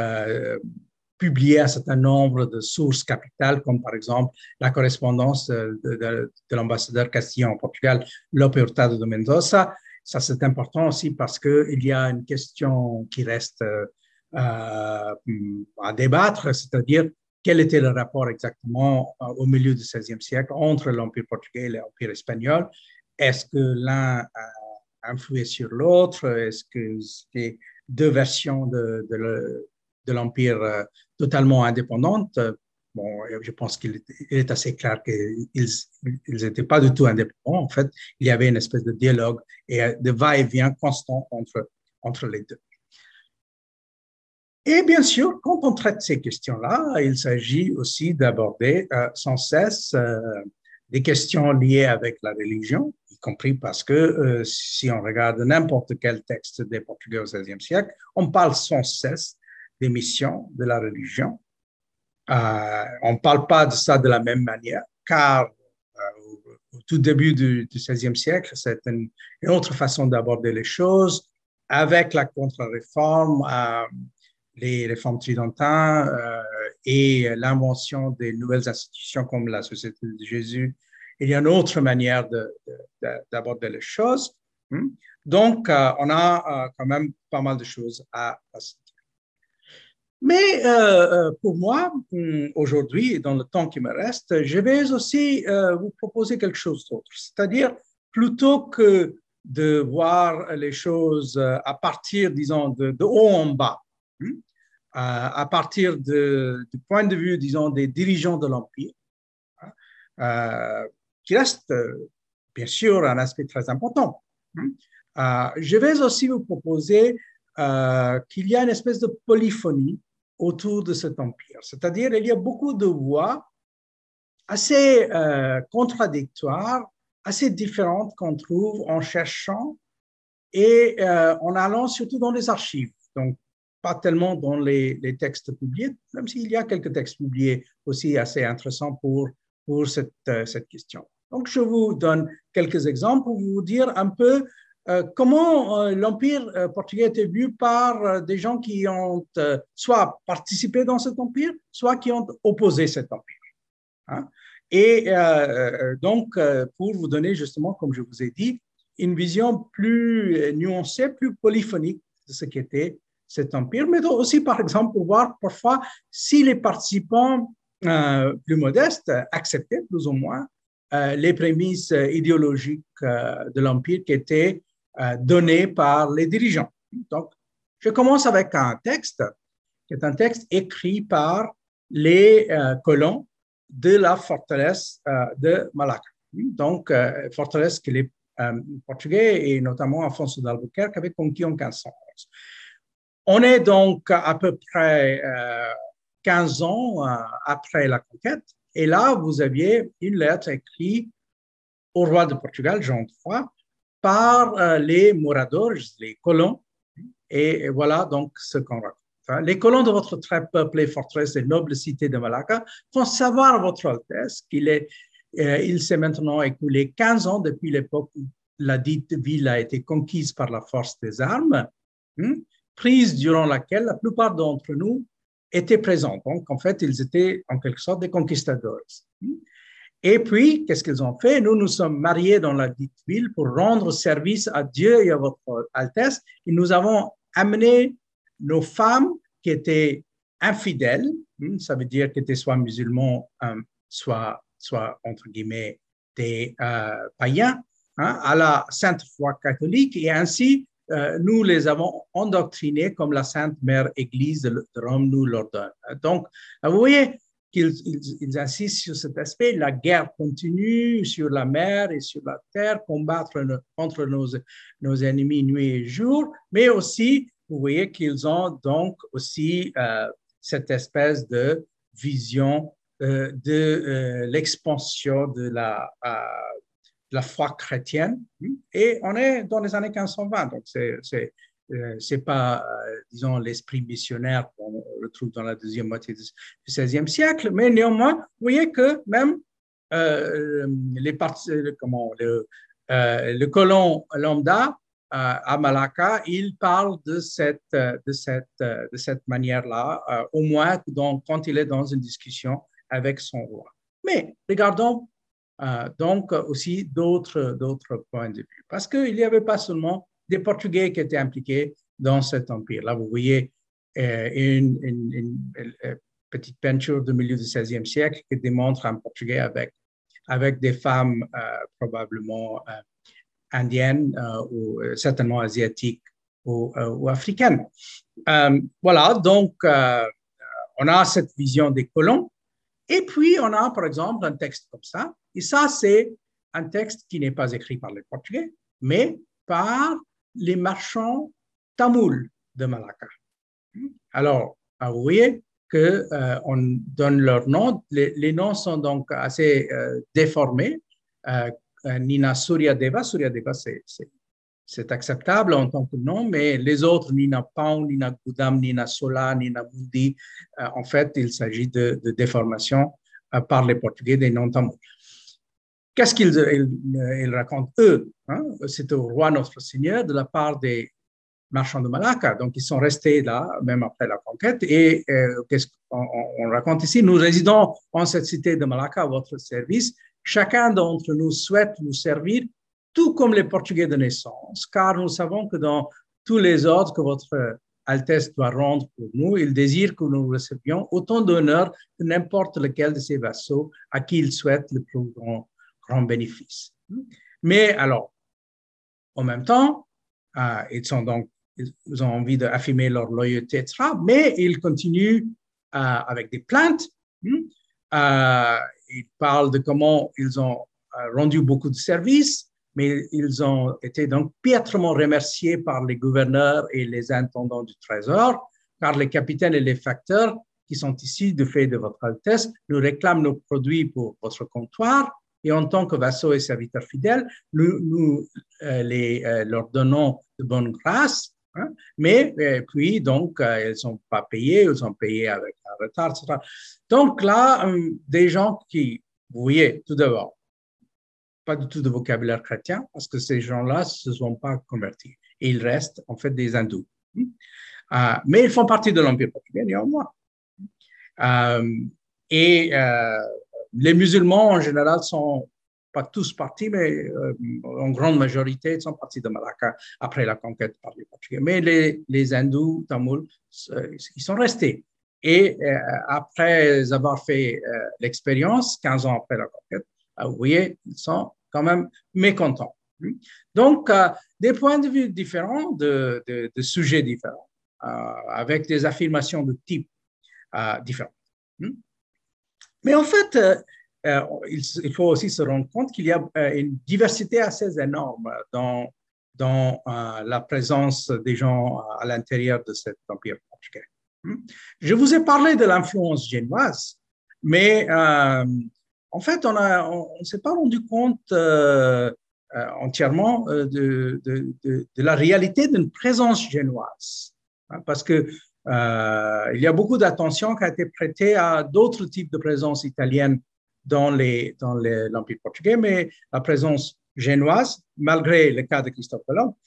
publié un certain nombre de sources capitales, comme par exemple la correspondance de, de, de l'ambassadeur castillan au Portugal, Lope Hurtado de Mendoza, ça, c'est important aussi parce qu'il y a une question qui reste euh, à débattre, c'est-à-dire quel était le rapport exactement euh, au milieu du XVIe siècle entre l'Empire portugais et l'Empire espagnol? Est-ce que l'un a influé sur l'autre? Est-ce que c'était deux versions de, l'Empire euh, totalement indépendantes? Bon, je pense qu'il est assez clair qu'ils n'étaient pas du tout indépendants. En fait, il y avait une espèce de dialogue et de va-et-vient constant entre, entre les deux. Et bien sûr, quand on traite ces questions-là, il s'agit aussi d'aborder euh, sans cesse euh, des questions liées avec la religion, y compris parce que euh, si on regarde n'importe quel texte des Portugais au XVIe siècle, on parle sans cesse des missions de la religion euh, on ne parle pas de ça de la même manière, car euh, au, tout début du, XVIe siècle, c'est une, autre façon d'aborder les choses. Avec la contre-réforme, euh, les réformes tridentines et l'invention des nouvelles institutions comme la Société de Jésus, il y a une autre manière d'aborder les choses. Hmm? Donc, on a quand même pas mal de choses à, à Mais euh, pour moi, hum, aujourd'hui, dans le temps qui me reste, je vais aussi vous proposer quelque chose d'autre. C'est-à-dire, plutôt que de voir les choses à partir, disons, de, haut en bas, hein, à partir du point de vue, disons, des dirigeants de l'Empire, hein, qui reste bien sûr un aspect très important. Euh, je vais aussi vous proposer euh, qu'il y a une espèce de polyphonie autour de cet empire, c'est-à-dire il y a beaucoup de voix assez euh, contradictoires, assez différentes qu'on trouve en cherchant et en allant surtout dans les archives. Donc, pas tellement dans les, textes publiés, même s'il y a quelques textes publiés aussi assez intéressants pour, pour cette, cette question. Donc, je vous donne quelques exemples pour vous dire un peu euh, comment euh, l'Empire euh, portugais était vu par des gens qui ont soit participé dans cet empire, soit qui ont opposé cet empire. Hein. Et donc, pour vous donner justement, comme je vous ai dit, une vision plus nuancée, plus polyphonique de ce qu'était cet empire, mais aussi, par exemple, pour voir parfois si les participants plus modestes acceptaient plus ou moins euh, les prémices euh, idéologiques euh, de l'Empire qui étaient données par les dirigeants. Donc, je commence avec un texte qui est un texte écrit par les colons de la forteresse de Malacca. Donc, forteresse que les Portugais et notamment Alfonso d'Albuquerque avaient conquis en 1511. On est donc à peu près 15 ans après la conquête et là, vous aviez une lettre écrite au roi de Portugal, Jean III, par euh, les moradores, les colons. Et voilà donc ce qu'on raconte. Hein. Les colons de votre très peuplée forteresse et noble cité de Malacca font savoir à votre Altesse qu'il est, euh, il s'est maintenant écoulé 15 ans depuis l'époque où la dite ville a été conquise par la force des armes, hein, prise durant laquelle la plupart d'entre nous étaient présents. Donc, en fait, ils étaient en quelque sorte des conquistadors. Et puis, qu'est-ce qu'ils ont fait? Nous nous sommes mariés dans la dite ville pour rendre service à Dieu et à votre Altesse. Et nous avons amené nos femmes qui étaient infidèles, hmm, ça veut dire qu'elles étaient soit musulmans, euh, soit, soit, entre guillemets, des euh, païens, hein, à la sainte foi catholique. Et ainsi, euh, nous les avons endoctrinés comme la Sainte Mère Église de Rome nous l'ordonne. Donc, vous voyez qu'ils insistent sur cet aspect, la guerre continue sur la mer et sur la terre, combattre contre nos, ennemis nuit et jour, mais aussi, vous voyez qu'ils ont donc aussi euh, cette espèce de vision euh, de l'expansion de la la foi chrétienne. Et on est dans les années 1520, donc c'est euh, c'est pas, euh, disons, l'esprit missionnaire qu'on retrouve dans la deuxième moitié du XVIe siècle, mais néanmoins, vous voyez que même euh, les comment, le, colon lambda à Malacca, il parle de cette, de cette, de cette manière-là, au moins donc, quand il est dans une discussion avec son roi. Mais regardons euh, donc aussi d'autres points de vue. Parce qu'il n'y avait pas seulement des Portugais qui étaient impliqués dans cet empire. Là, vous voyez euh, une, euh, petite peinture du milieu du XVIe siècle qui démontre un Portugais avec, avec des femmes probablement indiennes ou certainement asiatiques ou africaines. voilà, donc on a cette vision des colons. Et puis, on a, par exemple, un texte comme ça, et ça, c'est un texte qui n'est pas écrit par les Portugais, mais par les marchands tamouls de Malacca. Alors, vous voyez qu'on euh, donne leurs noms. Les, noms sont donc assez euh, déformés. Euh, Nina Suryadeva, Suryadeva, c'est acceptable en tant que nom, mais les autres, Nina Pau, Nina Gudam, Nina Sola, Nina Mundi, en fait, il s'agit de, de déformation par les Portugais des noms tamouls. Qu'est-ce qu'ils racontent? Eux hein? C'est au roi notre Seigneur de la part des marchands de Malacca. Donc, ils sont restés là, même après la conquête. Et euh, qu'est-ce qu'on on raconte ici? Nous résidons en cette cité de Malacca à votre service. Chacun d'entre nous souhaite nous servir, tout comme les Portugais de naissance, car nous savons que dans tous les ordres que votre Altesse doit rendre pour nous. Il désire que nous recevions autant d'honneur que n'importe lequel de ses vassaux à qui il souhaite le plus grand, grand bénéfice. Mais alors, en même temps, euh, ils sont donc ils ont envie d'affirmer leur loyauté, etc. Mais ils continuent euh, avec des plaintes. Euh, ils parlent de comment ils ont rendu beaucoup de services, mais ils ont été donc piètrement remerciés par les gouverneurs et les intendants du Trésor, car les capitaines et les facteurs qui sont ici de fait de votre Altesse nous réclament nos produits pour votre comptoir et en tant que vassaux et serviteurs fidèles, nous, euh, les, euh, leur donnons de bonne grâce, hein, mais euh, puis donc ils ne sont pas payés, ils sont payés avec un retard, etc. Donc là, des gens qui, vous voyez, tout d'abord, pas du tout de vocabulaire chrétien, parce que ces gens-là ne se sont pas convertis. Et ils restent en fait des hindous. Euh, mais ils font partie de l'Empire portugais néanmoins. Euh, et les musulmans en général sont pas tous partis, mais en grande majorité, sont partis de Malacca après la conquête par les Portugais. Mais les, hindous, tamouls, ils sont restés. Et après avoir fait l'expérience, 15 ans après la conquête, ah, vous voyez, ils sont quand même mécontents. Donc, euh, des points de vue différents, de, sujets différents, euh, avec des affirmations de type euh, différents. Mais en fait, il, faut aussi se rendre compte qu'il y a une diversité assez énorme dans, dans la présence des gens à l'intérieur de cet empire portugais. Je vous ai parlé de l'influence génoise, mais en fait, on ne s'est pas rendu compte euh, euh, entièrement euh, de, la réalité d'une présence génoise. Hein, parce que il y a beaucoup d'attention qui a été prêtée à d'autres types de présences italiennes dans l'Empire dans portugais, mais la présence génoise, malgré le cas de Christophe Colomb,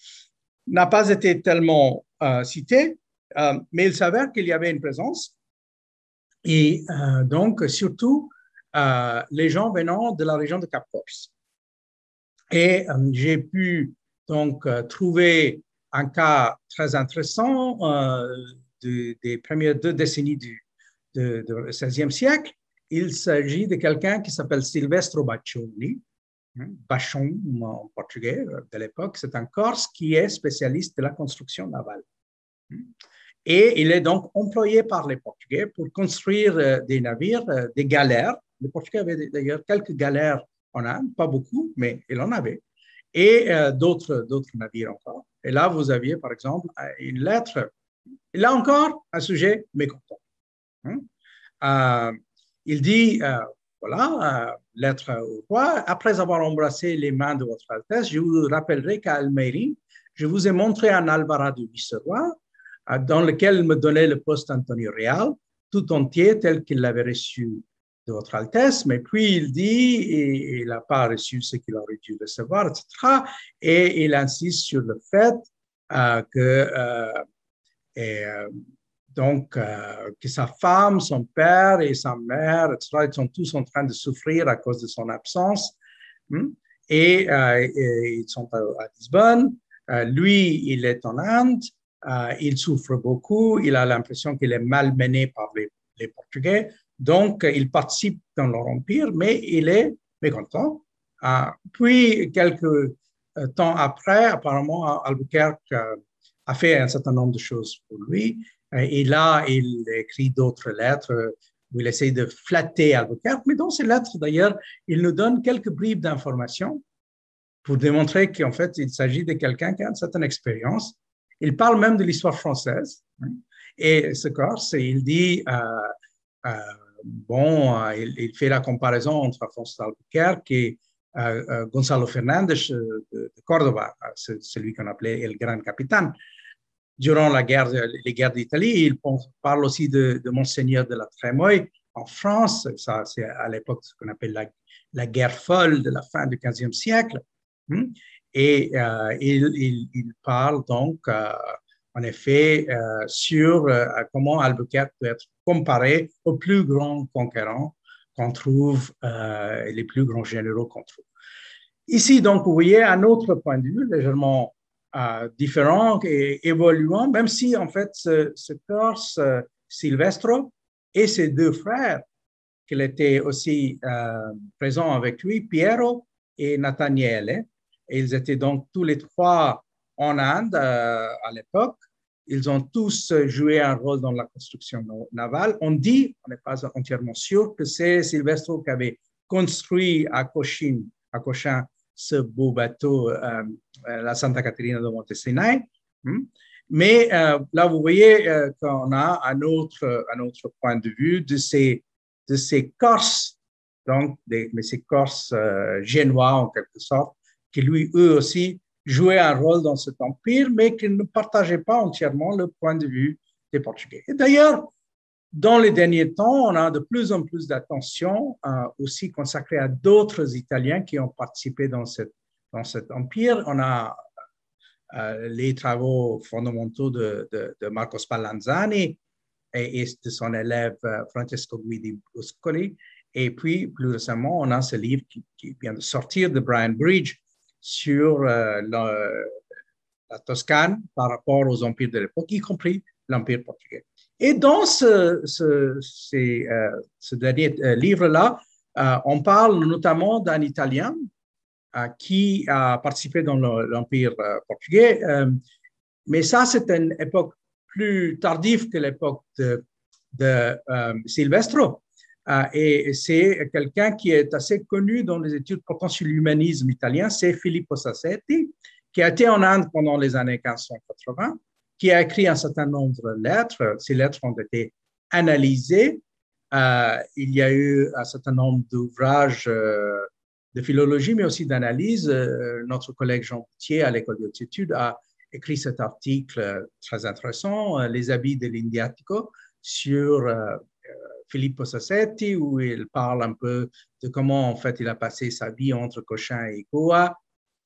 n'a pas été tellement citée, mais il s'avère qu'il y avait une présence. Et donc, surtout, euh, les gens venant de la région de Cap-Corse. Et euh, j'ai pu donc euh, trouver un cas très intéressant des premières deux décennies du de, XVIe siècle. Il s'agit de quelqu'un qui s'appelle Silvestro Baccioni, hein, Bachon en portugais de l'époque. C'est un Corse qui est spécialiste de la construction navale. Et il est donc employé par les Portugais pour construire des navires, des galères les Portugais avaient d'ailleurs quelques galères en Inde, pas beaucoup, mais ils en avaient, et euh, d'autres navires encore. Et là, vous aviez, par exemple, une lettre, là encore, un sujet mécontent. Hein. Euh, il dit, euh, voilà, lettre au roi, après avoir embrassé les mains de votre Altesse, je vous rappellerai qu'à Almeria, je vous ai montré un alvarado du vice-roi dans lequel me donnait le poste Antonio Real, tout entier tel qu'il l'avait reçu de votre Altesse, mais puis il dit, il n'a pas reçu ce qu'il aurait dû recevoir, etc. Et il insiste sur le fait euh, que, euh, et, euh, donc, que sa femme, son père et sa mère, etc., ils sont tous en train de souffrir à cause de son absence. Hmm? Et, ils sont à, Lisbonne. lui, il est en Inde. il souffre beaucoup. Il a l'impression qu'il est malmené par les, les Portugais. Donc, il participe dans leur empire, mais il est mécontent. Puis, quelques euh, temps après, apparemment, Albuquerque euh, a fait un certain nombre de choses pour lui. Et là, il écrit d'autres lettres où il essaie de flatter Albuquerque. Mais dans ces lettres, d'ailleurs, il nous donne quelques bribes d'informations pour démontrer qu'en fait, il s'agit de quelqu'un qui a une certaine expérience. Il parle même de l'histoire française. Hein. Et ce Corse, il dit, euh, bon, euh, il, fait la comparaison entre Alfonso Albuquerque et euh, euh, Gonzalo Fernandez de, Cordoba, celui qu'on appelait le grand capitaine. Durant la guerre, les guerres d'Italie, il parle aussi de, Monseigneur de la Trémoille en France. Ça, c'est à l'époque ce qu'on appelle la, guerre folle de la fin du XVe siècle. Hmm? Et il, il, parle donc en effet, euh, sur euh, comment Albuquerque peut être comparé aux plus grands conquérants qu'on trouve, euh, les plus grands généraux qu'on trouve. Ici, donc, vous voyez un autre point de vue légèrement différents et évoluants, même si en fait ce, ce Corse, Silvestro et ses deux frères, qu'il était aussi présent avec lui, Piero et Nathaniele, et ils étaient donc tous les trois en Inde à l'époque. Ils ont tous joué un rôle dans la construction navale. On dit, on n'est pas entièrement sûr, que c'est Silvestro qui avait construit à Cochin, ce beau bateau, euh, euh, la Santa Caterina de Montesinai. Hmm? Mais euh, là, vous voyez qu'on a un autre, un autre point de vue de ces, de ces Corses, donc mais ces Corses génois en quelque sorte, qui lui, eux aussi, jouaient un rôle dans cet empire, mais qui ne partageaient pas entièrement le point de vue des Portugais. Et d'ailleurs, dans les derniers temps, on a de plus en plus d'attention euh, aussi consacrée à d'autres Italiens qui ont participé dans, cette, dans cet empire. On a euh, les travaux fondamentaux de, de, Marco Spallanzani et, de son élève euh, Francesco Guidi Buscoli. Et puis, plus récemment, on a ce livre qui, vient de sortir de Brian Bridge sur la Toscane par rapport aux empires de l'époque, y compris l'empire portugais. Et dans ce, euh, dernier euh, livre-là, euh, on parle notamment d'un Italien qui a participé dans l'Empire portugais. mais ça, c'est une époque plus tardive que l'époque de, de Silvestro. et c'est quelqu'un qui est assez connu dans les études portant sur l'humanisme italien, c'est Filippo Sassetti, qui a été en Inde pendant les années 1580 qui a écrit un certain nombre de lettres. Ces lettres ont été analysées. Euh, il y a eu un certain nombre d'ouvrages euh, de philologie, mais aussi d'analyse. Euh, notre collègue Jean Poutier à l'École des études a écrit cet article très intéressant, Les habits de l'Indiatico, sur Filippo Sassetti, où il parle un peu de comment en fait il a passé sa vie entre Cochin et Goa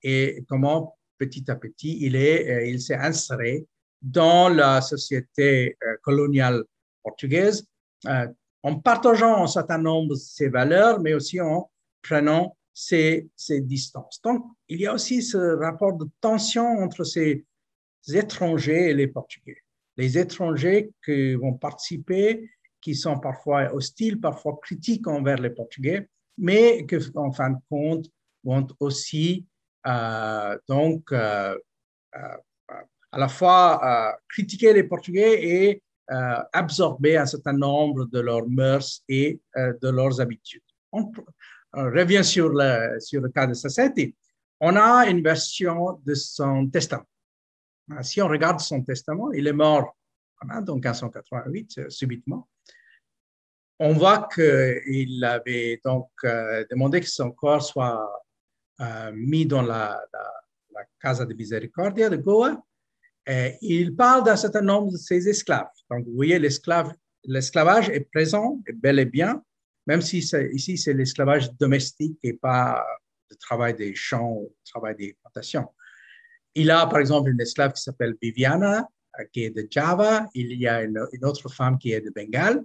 et comment petit à petit il est, il s'est inséré dans la société euh, coloniale portugaise euh, en partageant un certain nombre de ses valeurs, mais aussi en prenant ses, distances. Donc, il y a aussi ce rapport de tension entre ces étrangers et les Portugais. Les étrangers qui vont participer, qui sont parfois hostiles, parfois critiques envers les Portugais, mais qui, en fin de compte, vont aussi euh, donc à la fois euh, critiquer les Portugais et euh, absorber un certain nombre de leurs mœurs et euh, de leurs habitudes. On, revient sur le, sur le cas de Sassetti. On a une version de son testament. Si on regarde son testament, il est mort en donc 1588, subitement. On voit qu'il avait donc demandé que son corps soit mis dans la, la, Casa de Misericordia de Goa il parle d'un certain nombre de ses esclaves. Donc, vous voyez, l'esclavage est présent, bel et bien, même si ici c'est l'esclavage domestique et pas le travail des champs ou le travail des plantations. Il a par exemple une esclave qui s'appelle Viviana, euh, qui est de Java. Il y a une, autre femme qui est de Bengale.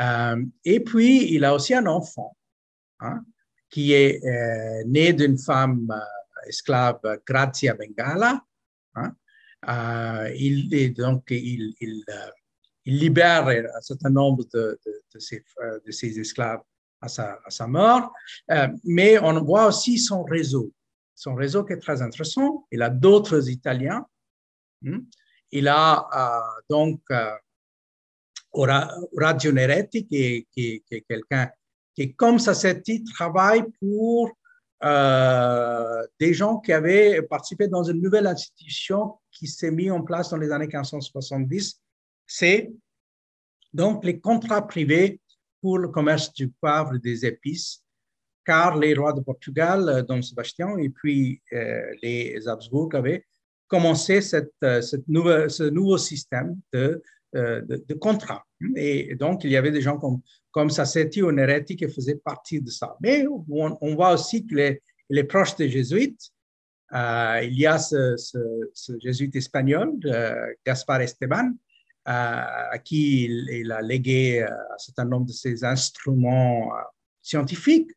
Euh, et puis, il a aussi un enfant hein, qui est né d'une femme esclave, Grazia Bengala. Hein, euh, il, donc, euh, il, libère un certain nombre de, euh, ses, esclaves à sa, mort, mais on voit aussi son réseau. Son réseau qui est très intéressant. Il a d'autres Italiens. Hmm. Il a donc Radio Neretti, qui est quelqu'un qui, comme ça, travaille pour euh, des gens qui avaient participé dans une nouvelle institution qui s'est mise en place dans les années 1570. C'est donc les contrats privés pour le commerce du poivre et des épices, car les rois de Portugal, euh, Don Sébastien et puis euh, les Habsbourg avaient commencé cette, ce nouveau système de, de, de contrats. Et donc, il y avait des gens comme comme Sassetti ou Neretti qui faisaient partie de ça. Mais on, voit aussi qu'il est, est, proche des jésuites. Euh, il y a ce, jésuite espagnol, euh, Gaspar Esteban, euh, à qui il, a légué un certain nombre de ses instruments scientifiques.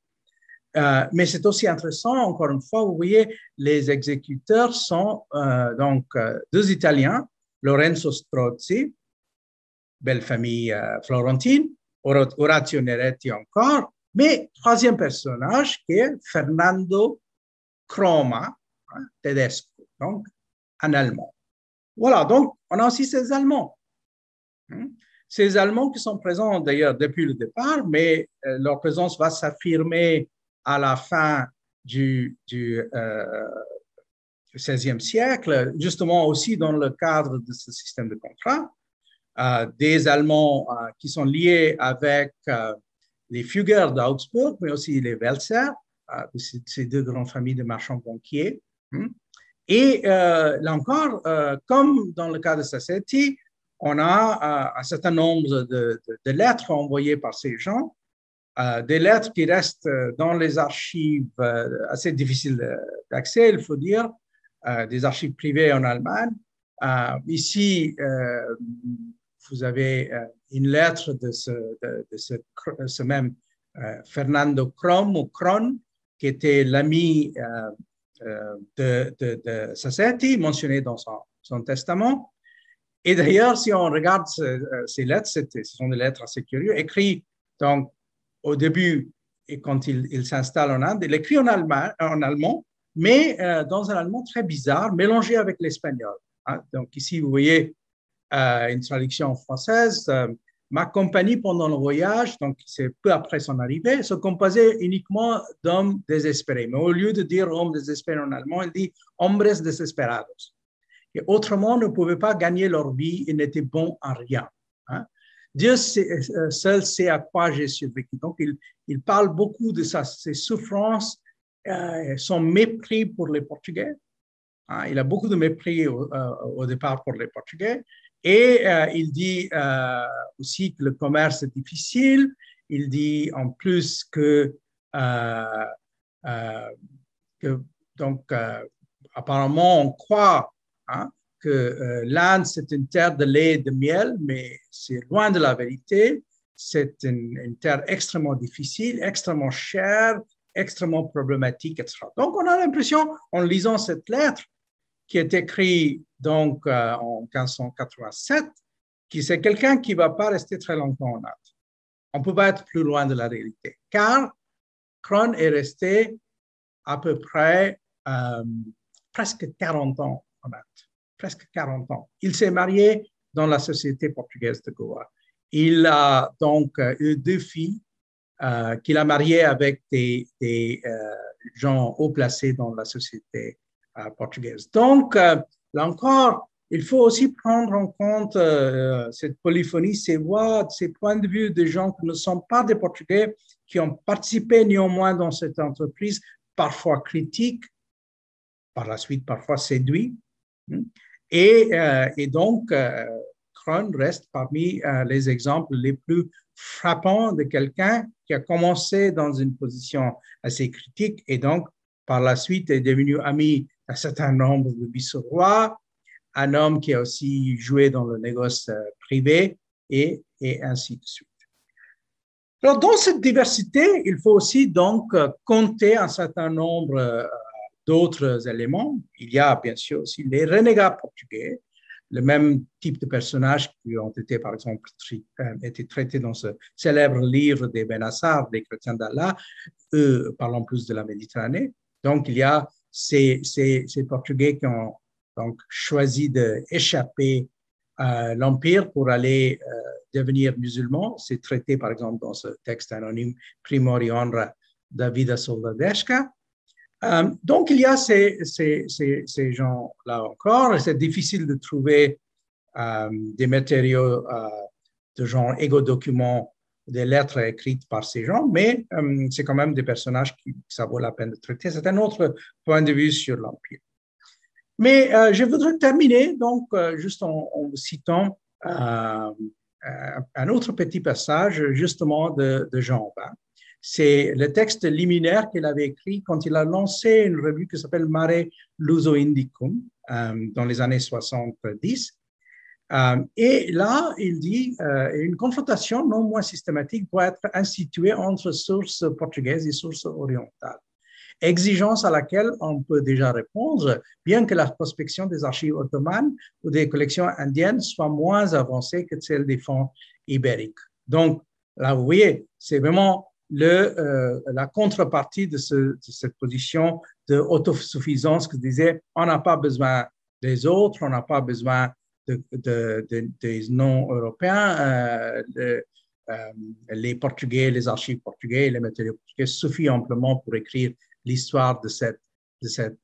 Euh, mais c'est aussi intéressant, encore une fois, vous voyez, les exécuteurs sont euh, donc euh, deux Italiens, Lorenzo Strozzi, belle famille florentine, Orazio Neretti encore, mais troisième personnage qui est Fernando Croma, hein, tedesco, donc un Allemand. Voilà, donc on a aussi ces Allemands. Hein. Ces Allemands qui sont présents d'ailleurs depuis le départ, mais leur présence va s'affirmer à la fin du, XVIe euh, siècle, justement aussi dans le cadre de ce système de contrat, euh, des Allemands euh, qui sont liés avec les Fugger d'Augsbourg, mais aussi les Welser, ces deux grandes familles de marchands banquiers. Hmm. Et là encore, comme dans le cas de Sassetti, on a un certain nombre de, lettres envoyées par ces gens euh, des lettres qui restent euh, dans les archives euh, assez difficiles d'accès, il faut dire, des archives privées en Allemagne. ici, vous avez une lettre de ce, même Fernando Krom ou Kron, qui était l'ami de, de, Sassetti, mentionné dans son, testament. Et d'ailleurs, si on regarde ces lettres, ce sont des lettres assez curieuses, écrites donc au début, et quand il, s'installe en Inde, il écrit en allemand, en allemand mais euh, dans un allemand très bizarre, mélangé avec l'espagnol. Hein. Donc ici, vous voyez euh, une traduction française. Euh, ma compagnie pendant le voyage, donc c'est peu après son arrivée, se composait uniquement d'hommes désespérés. Mais au lieu de dire hommes désespérés en allemand, il dit hombres desesperados. Et autrement, ne pouvaient pas gagner leur vie et n'étaient bons en rien. Hein. Dieu euh, seul sait à quoi j'ai survécu. Donc, il, parle beaucoup de ça, ses souffrances, euh, son mépris pour les Portugais. Hein, il a beaucoup de mépris au, euh, départ pour les Portugais. Et il dit aussi que le commerce est difficile. Il dit en plus que, que donc, apparemment, on croit hein, que euh, l'Inde, c'est une terre de lait et de miel, mais c'est loin de la vérité. C'est une, terre extrêmement difficile, extrêmement chère, extrêmement problématique, etc. Donc, on a l'impression, en lisant cette lettre, qui est écrite donc euh, en 1587, que c'est quelqu'un qui ne va pas rester très longtemps en Inde. On ne peut pas être plus loin de la réalité, car Kron est resté à peu près euh, presque 40 ans en Inde presque 40 ans. Il s'est marié dans la société portugaise de Goa. Il a donc euh, eu deux filles qu'il a mariées avec des, euh, gens haut placés dans la société portugaise. Donc, là encore, il faut aussi prendre en compte cette polyphonie, ces voix, ces points de vue des gens qui ne sont pas des Portugais, qui ont participé néanmoins dans cette entreprise, parfois critiques, par la suite parfois séduits. Hmm. Euh, et, donc, euh, Kron reste parmi euh, les exemples les plus frappants de quelqu'un qui a commencé dans une position assez critique et donc, par la suite, est devenu ami d'un certain nombre de vice-rois, un homme qui a aussi joué dans le négoce privé et, ainsi de suite. Alors, dans cette diversité, il faut aussi donc compter un certain nombre d'autres éléments. Il y a bien sûr aussi les renégats portugais, le même type de personnages qui ont été, par exemple, euh, été traités dans ce célèbre livre des Benassar, des chrétiens d'Allah, eux parlant plus de la Méditerranée. Donc, il y a ces, ces, ces Portugais qui ont donc choisi d'échapper à l'Empire pour aller euh, devenir musulmans. C'est traité, par exemple, dans ce texte anonyme Primori Honra da Vida Soldadesca. Euh, donc, il y a ces, ces, ces, gens-là encore. C'est difficile de trouver euh, des matériaux de genre égo-documents, des lettres écrites par ces gens, mais c'est quand même des personnages qui ça vaut la peine de traiter. C'est un autre point de vue sur l'Empire. Mais je voudrais terminer donc juste en, citant un autre petit passage justement de, Jean Aubin c'est le texte liminaire qu'il avait écrit quand il a lancé une revue qui s'appelle Mare Luso Indicum euh, dans les années 70. Euh, et là, il dit, euh, une confrontation non moins systématique doit être instituée entre sources portugaises et sources orientales. Exigence à laquelle on peut déjà répondre, bien que la prospection des archives ottomanes ou des collections indiennes soit moins avancée que celle des fonds ibériques. Donc, là, vous voyez, c'est vraiment euh, la contrepartie de, de, cette position de autosuffisance que disait on n'a pas besoin des autres, on n'a pas besoin de, de, des non-européens. Euh, euh, les Portugais, les archives portugais, les matériaux portugais suffisent amplement pour écrire l'histoire de cet de cette,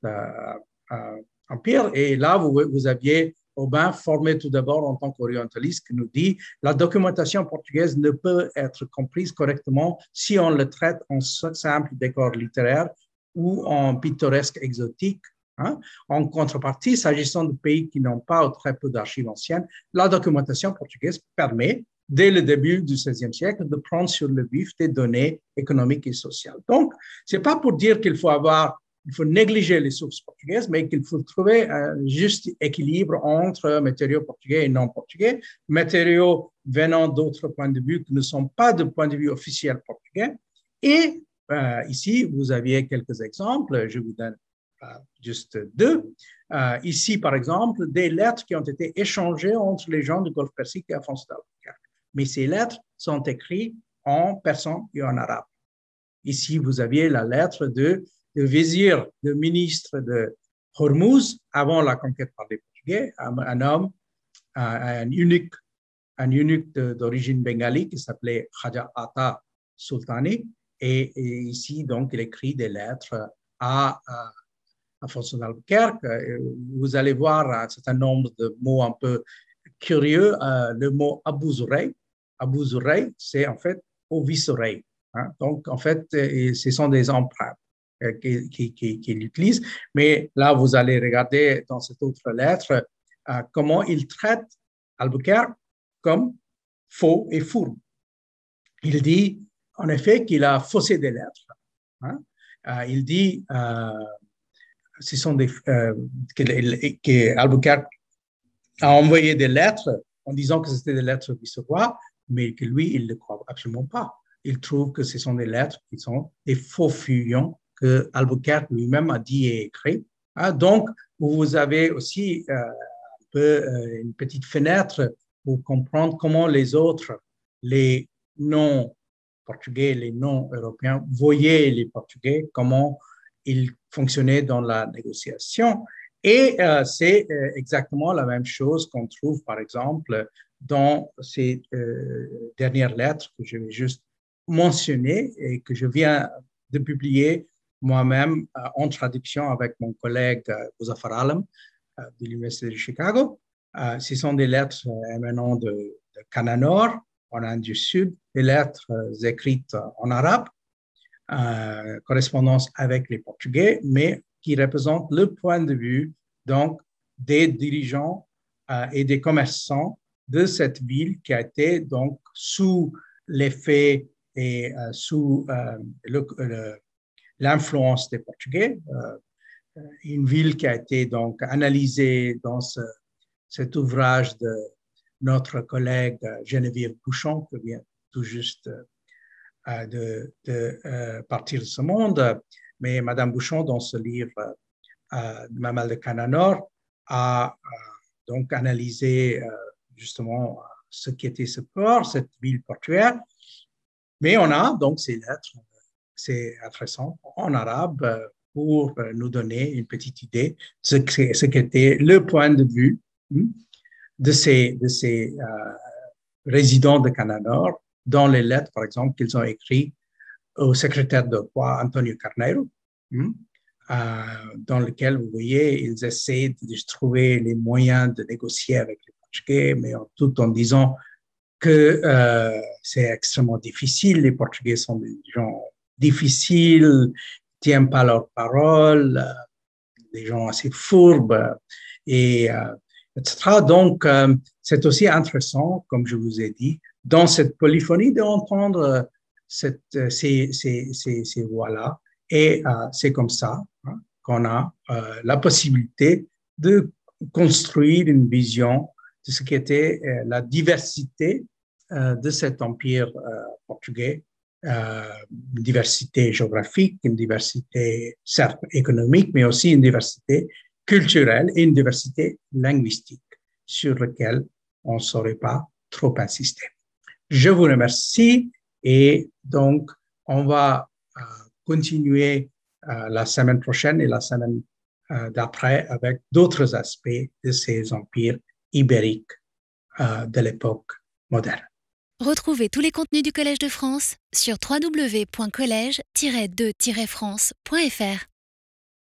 empire. Et là, vous, vous aviez Aubin, formé tout d'abord en tant qu'orientaliste, qui nous dit la documentation portugaise ne peut être comprise correctement si on le traite en simple décor littéraire ou en pittoresque exotique. Hein. En contrepartie, s'agissant de pays qui n'ont pas ou très peu d'archives anciennes, la documentation portugaise permet, dès le début du XVIe siècle, de prendre sur le vif des données économiques et sociales. Donc, c'est pas pour dire qu'il faut avoir il faut négliger les sources portugaises, mais qu'il faut trouver un juste équilibre entre matériaux portugais et non portugais, matériaux venant d'autres points de vue qui ne sont pas de point de vue officiel portugais. Et euh, ici, vous aviez quelques exemples, je vous donne juste deux. Euh, ici, par exemple, des lettres qui ont été échangées entre les gens du Golfe Persique et d'Albuquerque. Mais ces lettres sont écrites en persan et en arabe. Ici, vous aviez la lettre de le vizir, le ministre de Hormuz, avant la conquête par les Portugais, un, homme, un, unique, un unique d'origine bengali qui s'appelait Khaja Ata Sultani. Et, ici, donc, il écrit des lettres à, D'Albuquerque. Vous allez voir un certain nombre de mots un peu curieux. Euh, le mot Abu Zurey, c'est en fait au. Hein. Donc, en fait, ce sont des empreintes. Euh, qui, qui, l'utilise. Mais là, vous allez regarder dans cette autre lettre euh, comment il traite Albuquerque comme faux et fourbe. Il dit, en effet, qu'il a faussé des lettres. Hein. Euh, il dit, ce sont des, qu'Albuquerque a envoyé des lettres en disant que c'était des lettres roi, mais que lui, il ne croit absolument pas. Il trouve que ce sont des lettres qui sont des faux fuyants que Albuquerque lui-même a dit et écrit. Hein, donc, vous avez aussi euh, euh, une petite fenêtre pour comprendre comment les autres, les non-portugais, les non-européens, voyaient les Portugais, comment ils fonctionnaient dans la négociation. Et euh, c'est exactement la même chose qu'on trouve, par exemple, dans ces dernières lettres que je vais juste mentionner et que je viens de publier moi-même euh, en traduction avec mon collègue euh, Alam euh, de l'Université de Chicago. ce sont des lettres émanant de, de Cananor, en Inde du Sud, des lettres écrites en arabe, correspondance avec les Portugais, mais qui représentent le point de vue donc des dirigeants et des commerçants de cette ville qui a été donc sous l'effet et sous le, l'influence des Portugais. Euh, une ville qui a été donc analysée dans cet ouvrage de notre collègue Geneviève Bouchon, qui vient tout juste euh, de, euh, partir de ce monde. Mais Madame Bouchon, dans ce livre de Mamal de Cananor, a donc analysé justement ce qui était ce port, cette ville portuaire. Mais on a donc ces lettres c'est intéressant, en arabe euh, pour euh, nous donner une petite idée de ce qu'était le point de vue hmm, de ces, de ces euh, résidents de Cananor dans les lettres, par exemple, qu'ils ont écrites au secrétaire de roi Antonio Carneiro, hmm, dans lequel, vous voyez, ils essaient de trouver les moyens de négocier avec les Portugais, mais tout en disant que c'est extrêmement difficile. Les Portugais sont des gens difficiles, tiennent pas leurs paroles, euh, des gens assez fourbes, et, euh, etc. Donc, euh, c'est aussi intéressant, comme je vous ai dit, dans cette polyphonie d'entendre cette, ces, ces, ces, ces voix-là. Et c'est comme ça hein, qu'on a la possibilité de construire une vision de ce qui était la diversité de cet empire portugais, une diversité géographique, une diversité certes économique, mais aussi une diversité culturelle et une diversité linguistique sur laquelle on ne saurait pas trop insister. Je vous remercie et donc on va euh, continuer euh, la semaine prochaine et la semaine euh, d'après avec d'autres aspects de ces empires ibériques de l'époque moderne. Retrouvez tous les contenus du Collège de France sur www.colège-2-france.fr.